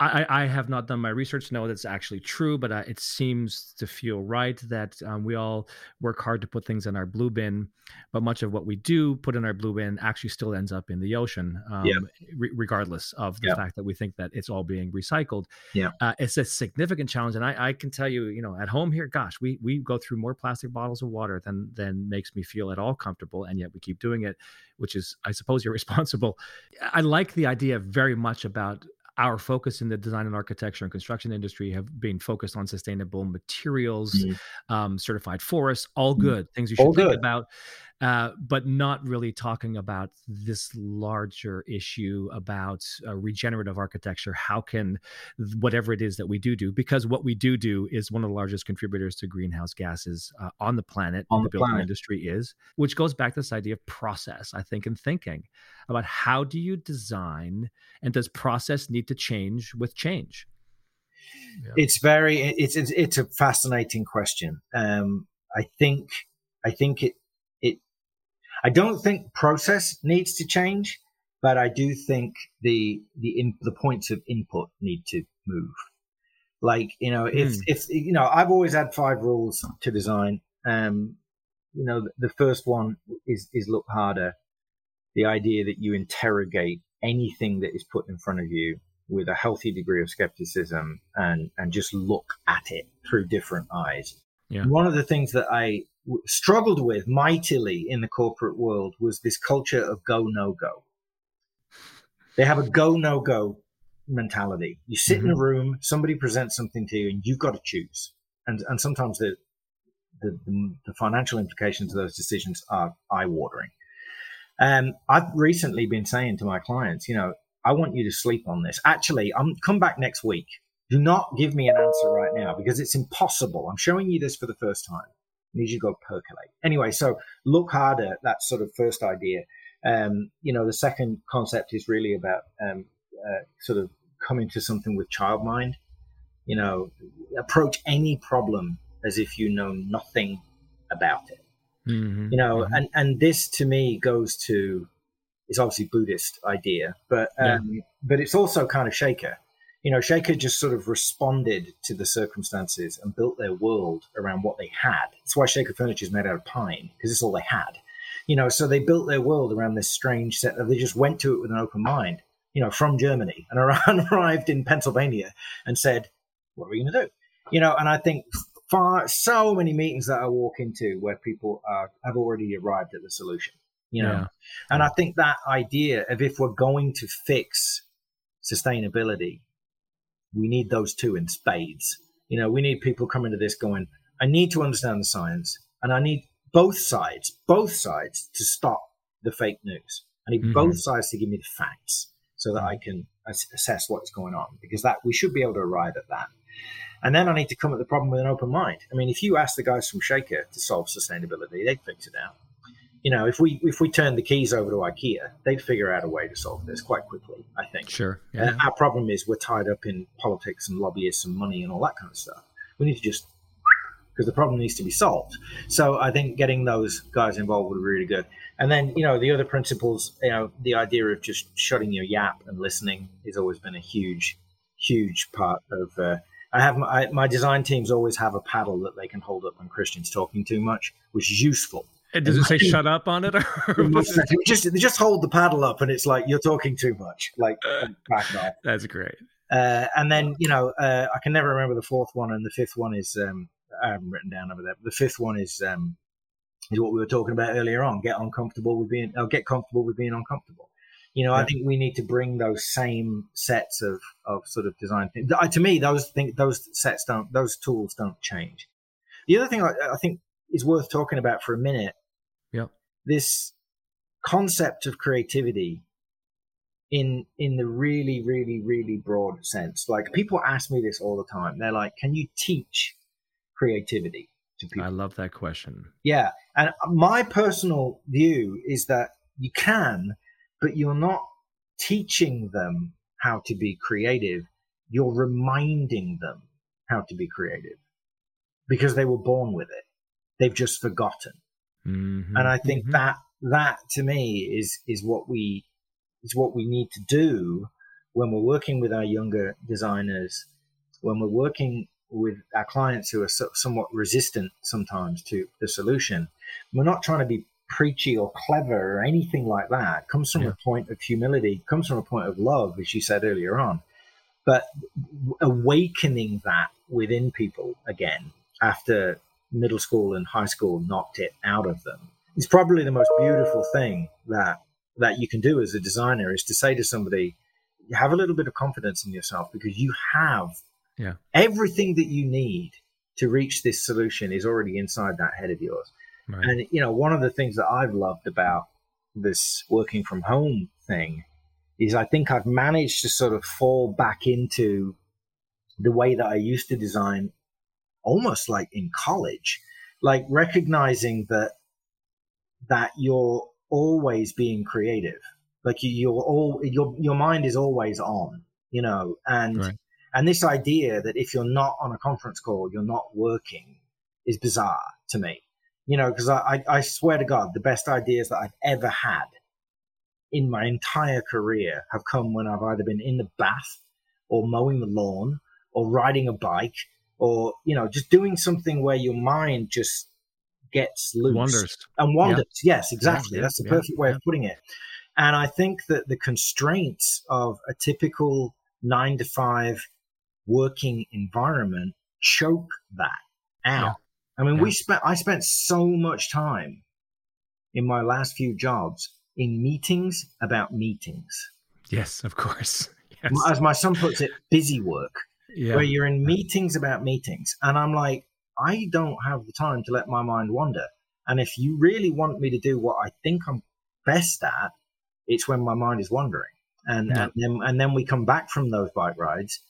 I, I have not done my research to know that's actually true, but I, it seems to feel right that um, we all work hard to put things in our blue bin, but much of what we do put in our blue bin actually still ends up in the ocean, um, Yeah. re- regardless of the Yeah. fact that we think that it's all being recycled. Yeah. Uh, it's a significant challenge, and I, I can tell you, you know, at home here, gosh, we we go through more plastic bottles of water than than makes me feel at all comfortable, and yet we keep doing it, which is, I suppose, irresponsible. I like the idea very much about our focus in the design and architecture and construction industry have been focused on sustainable materials, Mhm. um, certified forests, all Mhm. good things you should All think good. about, uh, but not really talking about this larger issue about uh, regenerative architecture. How can whatever it is that we do do, because what we do do is one of the largest contributors to greenhouse gases uh, on the planet, On the, the building planet. industry is, which goes back to this idea of process, I think, and thinking about how do you design and does process need to change with change? It's very it's it's, it's a fascinating question. Um, I think I think it I don't think process needs to change, but I do think the the in, the points of input need to move. Like you know, if Hmm. if you know, I've always had five rules to design. Um, you know, the first one is is look harder. The idea that you interrogate anything that is put in front of you with a healthy degree of skepticism and and just look at it through different eyes. Yeah. One of the things that I w- struggled with mightily in the corporate world was this culture of go no go. They have a go no go mentality. You sit in a room, somebody presents something to you, and you've got to choose. And and sometimes the the, the, the financial implications of those decisions are eye watering. Um, I've recently been saying to my clients, you know, I want you to sleep on this. Actually, I'm come back next week. Do not give me an answer right now because it's impossible. I'm showing you this for the first time. I need you to go percolate. Anyway, so look harder. That sort of first idea. Um, you know, the second concept is really about um, uh, sort of coming to something with child mind. You know, approach any problem as if you know nothing about it Mhm, you know mhm. and and this to me goes to it's obviously buddhist idea but um but it's also kind of shaker you know shaker just sort of responded to the circumstances and built their world around what they had that's why shaker furniture is made out of pine because it's all they had you know so they built their world around this strange set of they just went to it with an open mind you know from germany and arrived in pennsylvania and said what are we going to do you know and i think far so many meetings that I walk into where people are have already arrived at the solution. You know, Yeah. and I think that idea of if we're going to fix sustainability, we need those two in spades. You know, we need people coming to this going, I need to understand the science, and I need both sides, both sides to stop the fake news. I need Mhm. both sides to give me the facts so that I can ass- assess what's going on because that we should be able to arrive at that. And then I need to come at the problem with an open mind. I mean, if you ask the guys from Shaker to solve sustainability, they'd fix it out. You know, if we if we turn the keys over to IKEA, they'd figure out a way to solve this quite quickly. I think. Sure. Uh, our problem is we're tied up in politics and lobbyists and money and all that kind of stuff. We need to just because the problem needs to be solved. So I think getting those guys involved would be really good. And then you know the other principles, you know, the idea of just shutting your yap and listening has always been a huge, huge part of. Uh, I have my, I, my design teams always have a paddle that they can hold up when Christian's talking too much, which is useful. And Does it say "shut up" on it? Or just they just hold the paddle up, and it's like you're talking too much. Like back off. That's great. Uh, and then you know uh, I can never remember the fourth one, and the fifth one is um, I haven't written down over there. But the fifth one is um, is what we were talking about earlier on. Get uncomfortable with being, uh, get comfortable with being uncomfortable. You know, I think we need to bring those same sets of, of sort of design things. Uh, To me, those think those sets don't, those tools don't change. The other thing I, I think is worth talking about for a minute. This concept of creativity in in the really really really broad sense like people ask me this all the time they're like can you teach creativity to people I love that question. yeah and my personal view is that you can but you're not teaching them how to be creative. You're reminding them how to be creative because they were born with it. They've just forgotten. Mm-hmm. And I think mm-hmm. that that to me is is what we is what we need to do when we're working with our younger designers, when we're working with our clients who are so, somewhat resistant sometimes to the solution. We're not trying to be preachy or clever or anything like that. It comes from yeah. a point of humility, it comes from a point of love, as you said earlier on. But awakening that within people again after middle school and high school knocked it out of them It's probably the most beautiful thing that that you can do as a designer is to say to somebody, have a little bit of confidence in yourself because you have yeah. everything that you need to reach this solution is already inside that head of yours. Right. And you know, one of the things that I've loved about this working from home thing is I think I've managed to sort of fall back into the way that I used to design almost like in college, like recognizing that that you're always being creative. Like you, you're all your your mind is always on, you know, and right. and this idea that if you're not on a conference call, you're not working is bizarre to me. You know, because I, I swear to God, the best ideas that I've ever had in my entire career have come when I've either been in the bath or mowing the lawn or riding a bike or, you know, just doing something where your mind just gets loose wanders and wanders. Yeah. Yes, exactly. Yeah, That's the perfect way of putting it. And I think that the constraints of a typical nine to five working environment choke that out. I mean, we spent, I spent so much time in my last few jobs in meetings about meetings. Yes, of course. Yes. As my son puts it, busy work, yeah. where you're in meetings about meetings. And I'm like, I don't have the time to let my mind wander. And if you really want me to do what I think I'm best at, it's when my mind is wandering. And, yeah. and then and then we come back from those bike rides.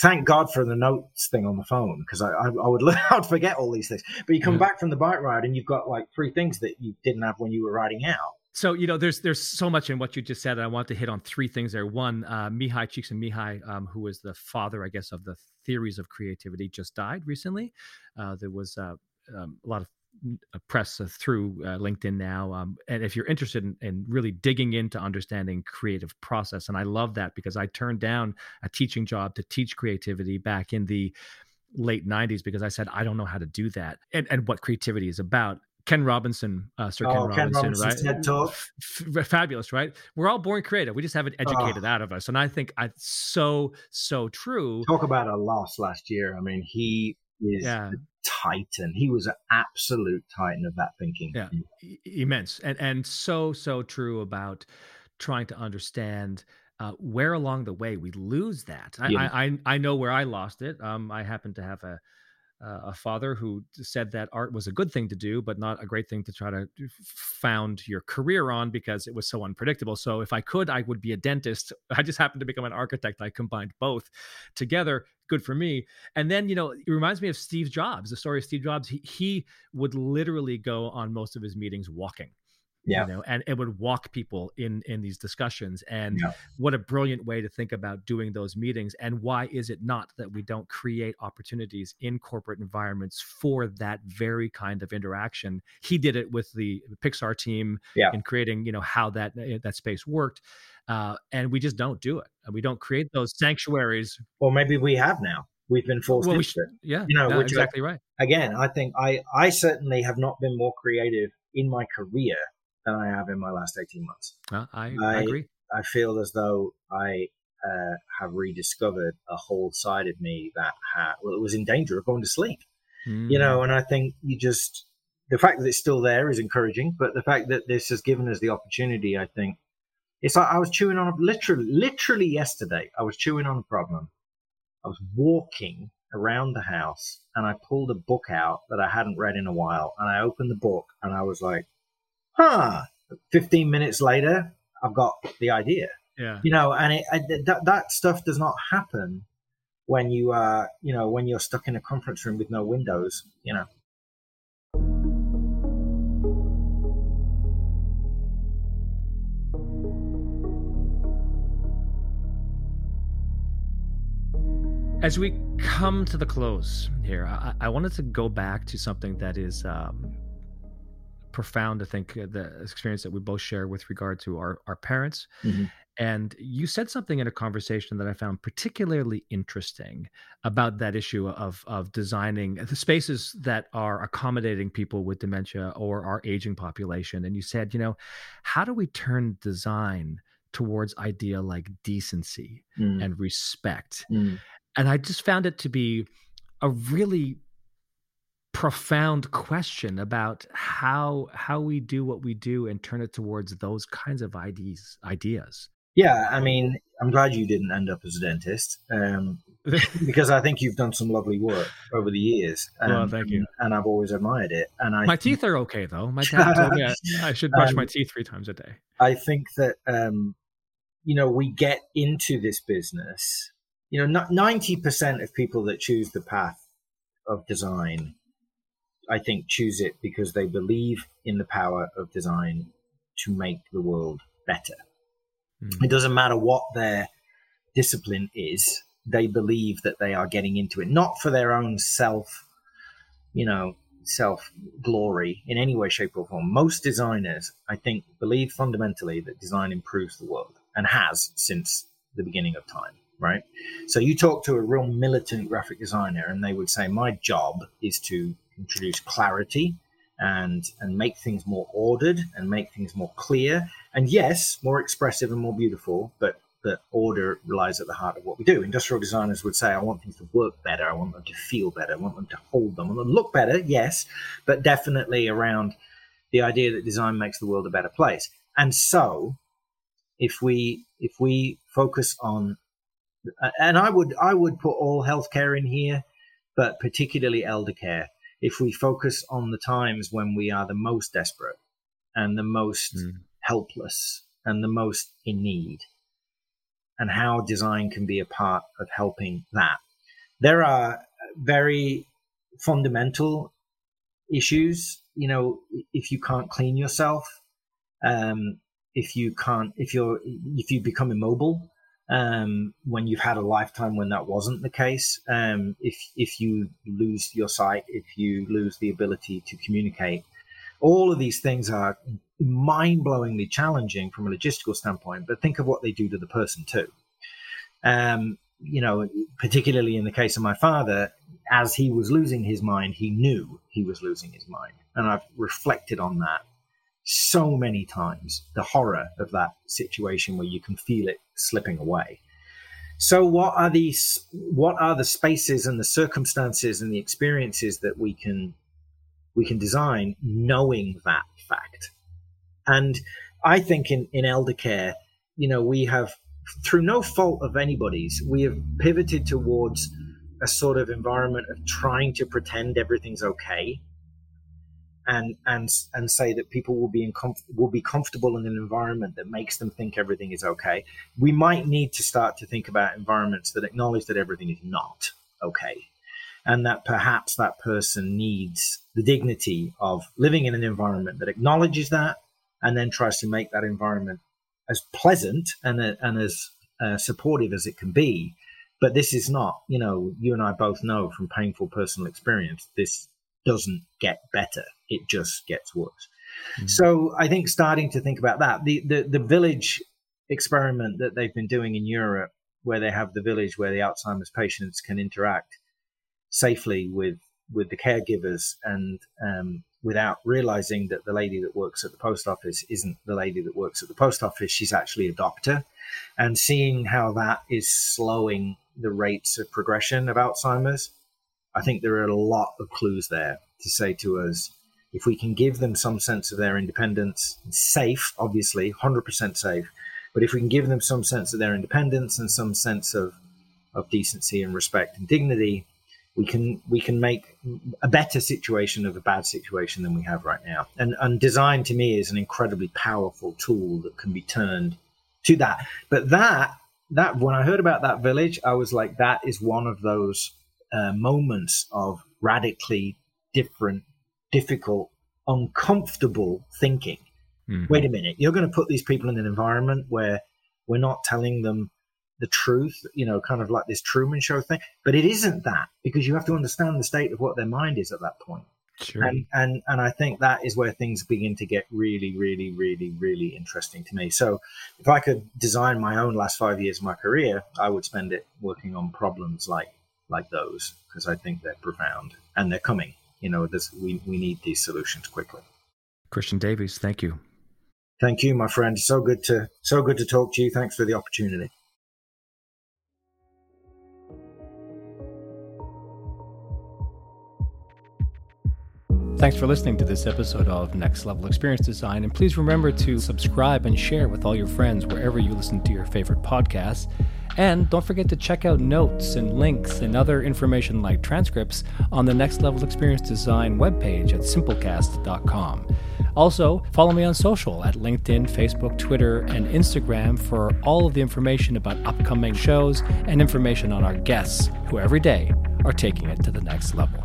Thank God for the notes thing on the phone because I, I, I, would I'd forget all these things. But you come yeah. back from the bike ride and you've got like three things that you didn't have when you were riding out. So you know, there's there's so much in what you just said. I want to hit on three things there. One, uh, Mihaly Csikszentmihalyi, um, who was the father, I guess, of the theories of creativity, just died recently. Uh, there was uh, um, a lot of uh, press uh, through uh, LinkedIn now. Um, and if you're interested in, in, really digging into understanding creative process, and I love that because I turned down a teaching job to teach creativity back in the late 90s because I said I don't know how to do that and, and what creativity is about. Ken Robinson, uh, Sir Ken, oh, Robinson, right? TED Talk. F- fabulous, right? We're all born creative. We just have it educated oh. out of us, and I think I so so true. Talk about a loss last year. I mean, he is yeah. titan. He was an absolute titan of that thinking. Yeah, immense, and and so so true about trying to understand uh, where along the way we lose that. I, yeah. I, I, I know where I lost it. Um, I happen to have a uh, a father who said that art was a good thing to do, but not a great thing to try to found your career on because it was so unpredictable. So if I could, I would be a dentist. I just happened to become an architect. I combined both together. Good for me. And then, you know, it reminds me of Steve Jobs, the story of Steve Jobs. He, he would literally go on most of his meetings walking yeah. you know and it would walk people in in these discussions and yeah. what a brilliant way to think about doing those meetings and why is it not that we don't create opportunities in corporate environments for that very kind of interaction he did it with the pixar team yeah. in creating you know how that eh, that space worked uh, and we just don't do it and we don't create those sanctuaries or maybe we have now we've been forced well, we it yeah you know no, exactly right again i think i i certainly have not been more creative in my career than I have in my last 18 months. Uh, I, I, I, agree. I feel as though I uh, have rediscovered a whole side of me that had, well, it was in danger of going to sleep. Mm. You know, and I think you just, the fact that it's still there is encouraging, but the fact that this has given us the opportunity, I think, it's like I was chewing on a, literally, literally yesterday, I was chewing on a problem. I was walking around the house and I pulled a book out that I hadn't read in a while and I opened the book and I was like, huh. 15 minutes later, I've got the idea. Yeah. You know, and it, that, that stuff does not happen when you are, you know, when you're stuck in a conference room with no windows, you know. As we come to the close here, I, I wanted to go back to something that is um, profound. I think uh, the experience that we both share with regard to our our parents. Mm-hmm. And you said something in a conversation that I found particularly interesting about that issue of of designing the spaces that are accommodating people with dementia or our aging population. And you said, you know, how do we turn design towards idea like decency mm. and respect? Mm. And I just found it to be a really profound question about how how we do what we do and turn it towards those kinds of ideas ideas. Yeah i mean i'm glad you didn't end up as a dentist um, because i think you've done some lovely work over the years um, well thank you. and i've always admired it and I my teeth are okay though. My dad told me I, I should brush um, my teeth three times a day. I think that um, you know we get into this business you know, 90% of people that choose the path of design, I think, choose it because they believe in the power of design to make the world better. Mm. It doesn't matter what their discipline is, they believe that they are getting into it, not for their own self, you know, self glory in any way, shape, or form. Most designers, I think, believe fundamentally that design improves the world and has since the beginning of time right? So you talk to a real militant graphic designer, and they would say, "My job is to introduce clarity and and make things more ordered and make things more clear, and yes, more expressive and more beautiful, but." That order lies at the heart of what we do. Industrial designers would say, I want things to work better. I want them to feel better. I want them to hold them. To look better, yes, but definitely around the idea that design makes the world a better place. And so, if we if we focus on and I would I would put all healthcare in here, but particularly elder care. If we focus on the times when we are the most desperate and the most mm. helpless and the most in need, and how design can be a part of helping that. There are very fundamental issues. You know, if you can't clean yourself, um, if you can't, if you're, if you become immobile, um, when you've had a lifetime when that wasn't the case. Um, if if you lose your sight, if you lose the ability to communicate, all of these things are mind-blowingly challenging from a logistical standpoint. But think of what they do to the person too. Um, you know, particularly in the case of my father, as he was losing his mind, he knew he was losing his mind, and I've reflected on that so many times the horror of that situation where you can feel it slipping away. So what are these what are the spaces and the circumstances and the experiences that we can we can design knowing that fact? And I think in, in elder care, you know, we have through no fault of anybody's, we have pivoted towards a sort of environment of trying to pretend everything's okay and and and say that people will be in comf- will be comfortable in an environment that makes them think everything is okay. We might need to start to think about environments that acknowledge that everything is not okay, and that perhaps that person needs the dignity of living in an environment that acknowledges that, and then tries to make that environment as pleasant and and as uh, supportive as it can be. But this is not, you know, you and I both know from painful personal experience, this doesn't get better it just gets worse. Mm-hmm. So I think starting to think about that, the, the, the village experiment that they've been doing in Europe, where they have the village where the Alzheimer's patients can interact safely with with the caregivers and um, without realizing that the lady that works at the post office isn't the lady that works at the post office she's actually a doctor and seeing how that is slowing the rates of progression of alzheimer's i think there are a lot of clues there to say to us if we can give them some sense of their independence, safe, obviously, 100% safe, but if we can give them some sense of their independence and some sense of, of decency and respect and dignity, we can we can make a better situation of a bad situation than we have right now. And and design to me is an incredibly powerful tool that can be turned to that. But that that when I heard about that village, I was like, that is one of those uh, moments of radically different difficult, uncomfortable thinking. Mm-hmm. Wait a minute, you're going to put these people in an environment where we're not telling them the truth, you know, kind of like this Truman Show thing. But it isn't that because you have to understand the state of what their mind is at that point. Sure. And, and and I think that is where things begin to get really, really, really, really interesting to me. So, if I could design my own last five years of my career, I would spend it working on problems like like those because I think they're profound and they're coming. You know, this, we we need these solutions quickly. Christian Davies, thank you. Thank you, my friend. So good to so good to talk to you. Thanks for the opportunity. Thanks for listening to this episode of Next Level Experience Design. And please remember to subscribe and share with all your friends wherever you listen to your favorite podcasts. And don't forget to check out notes and links and other information like transcripts on the Next Level Experience Design webpage at simplecast.com. Also, follow me on social at LinkedIn, Facebook, Twitter, and Instagram for all of the information about upcoming shows and information on our guests who every day are taking it to the next level.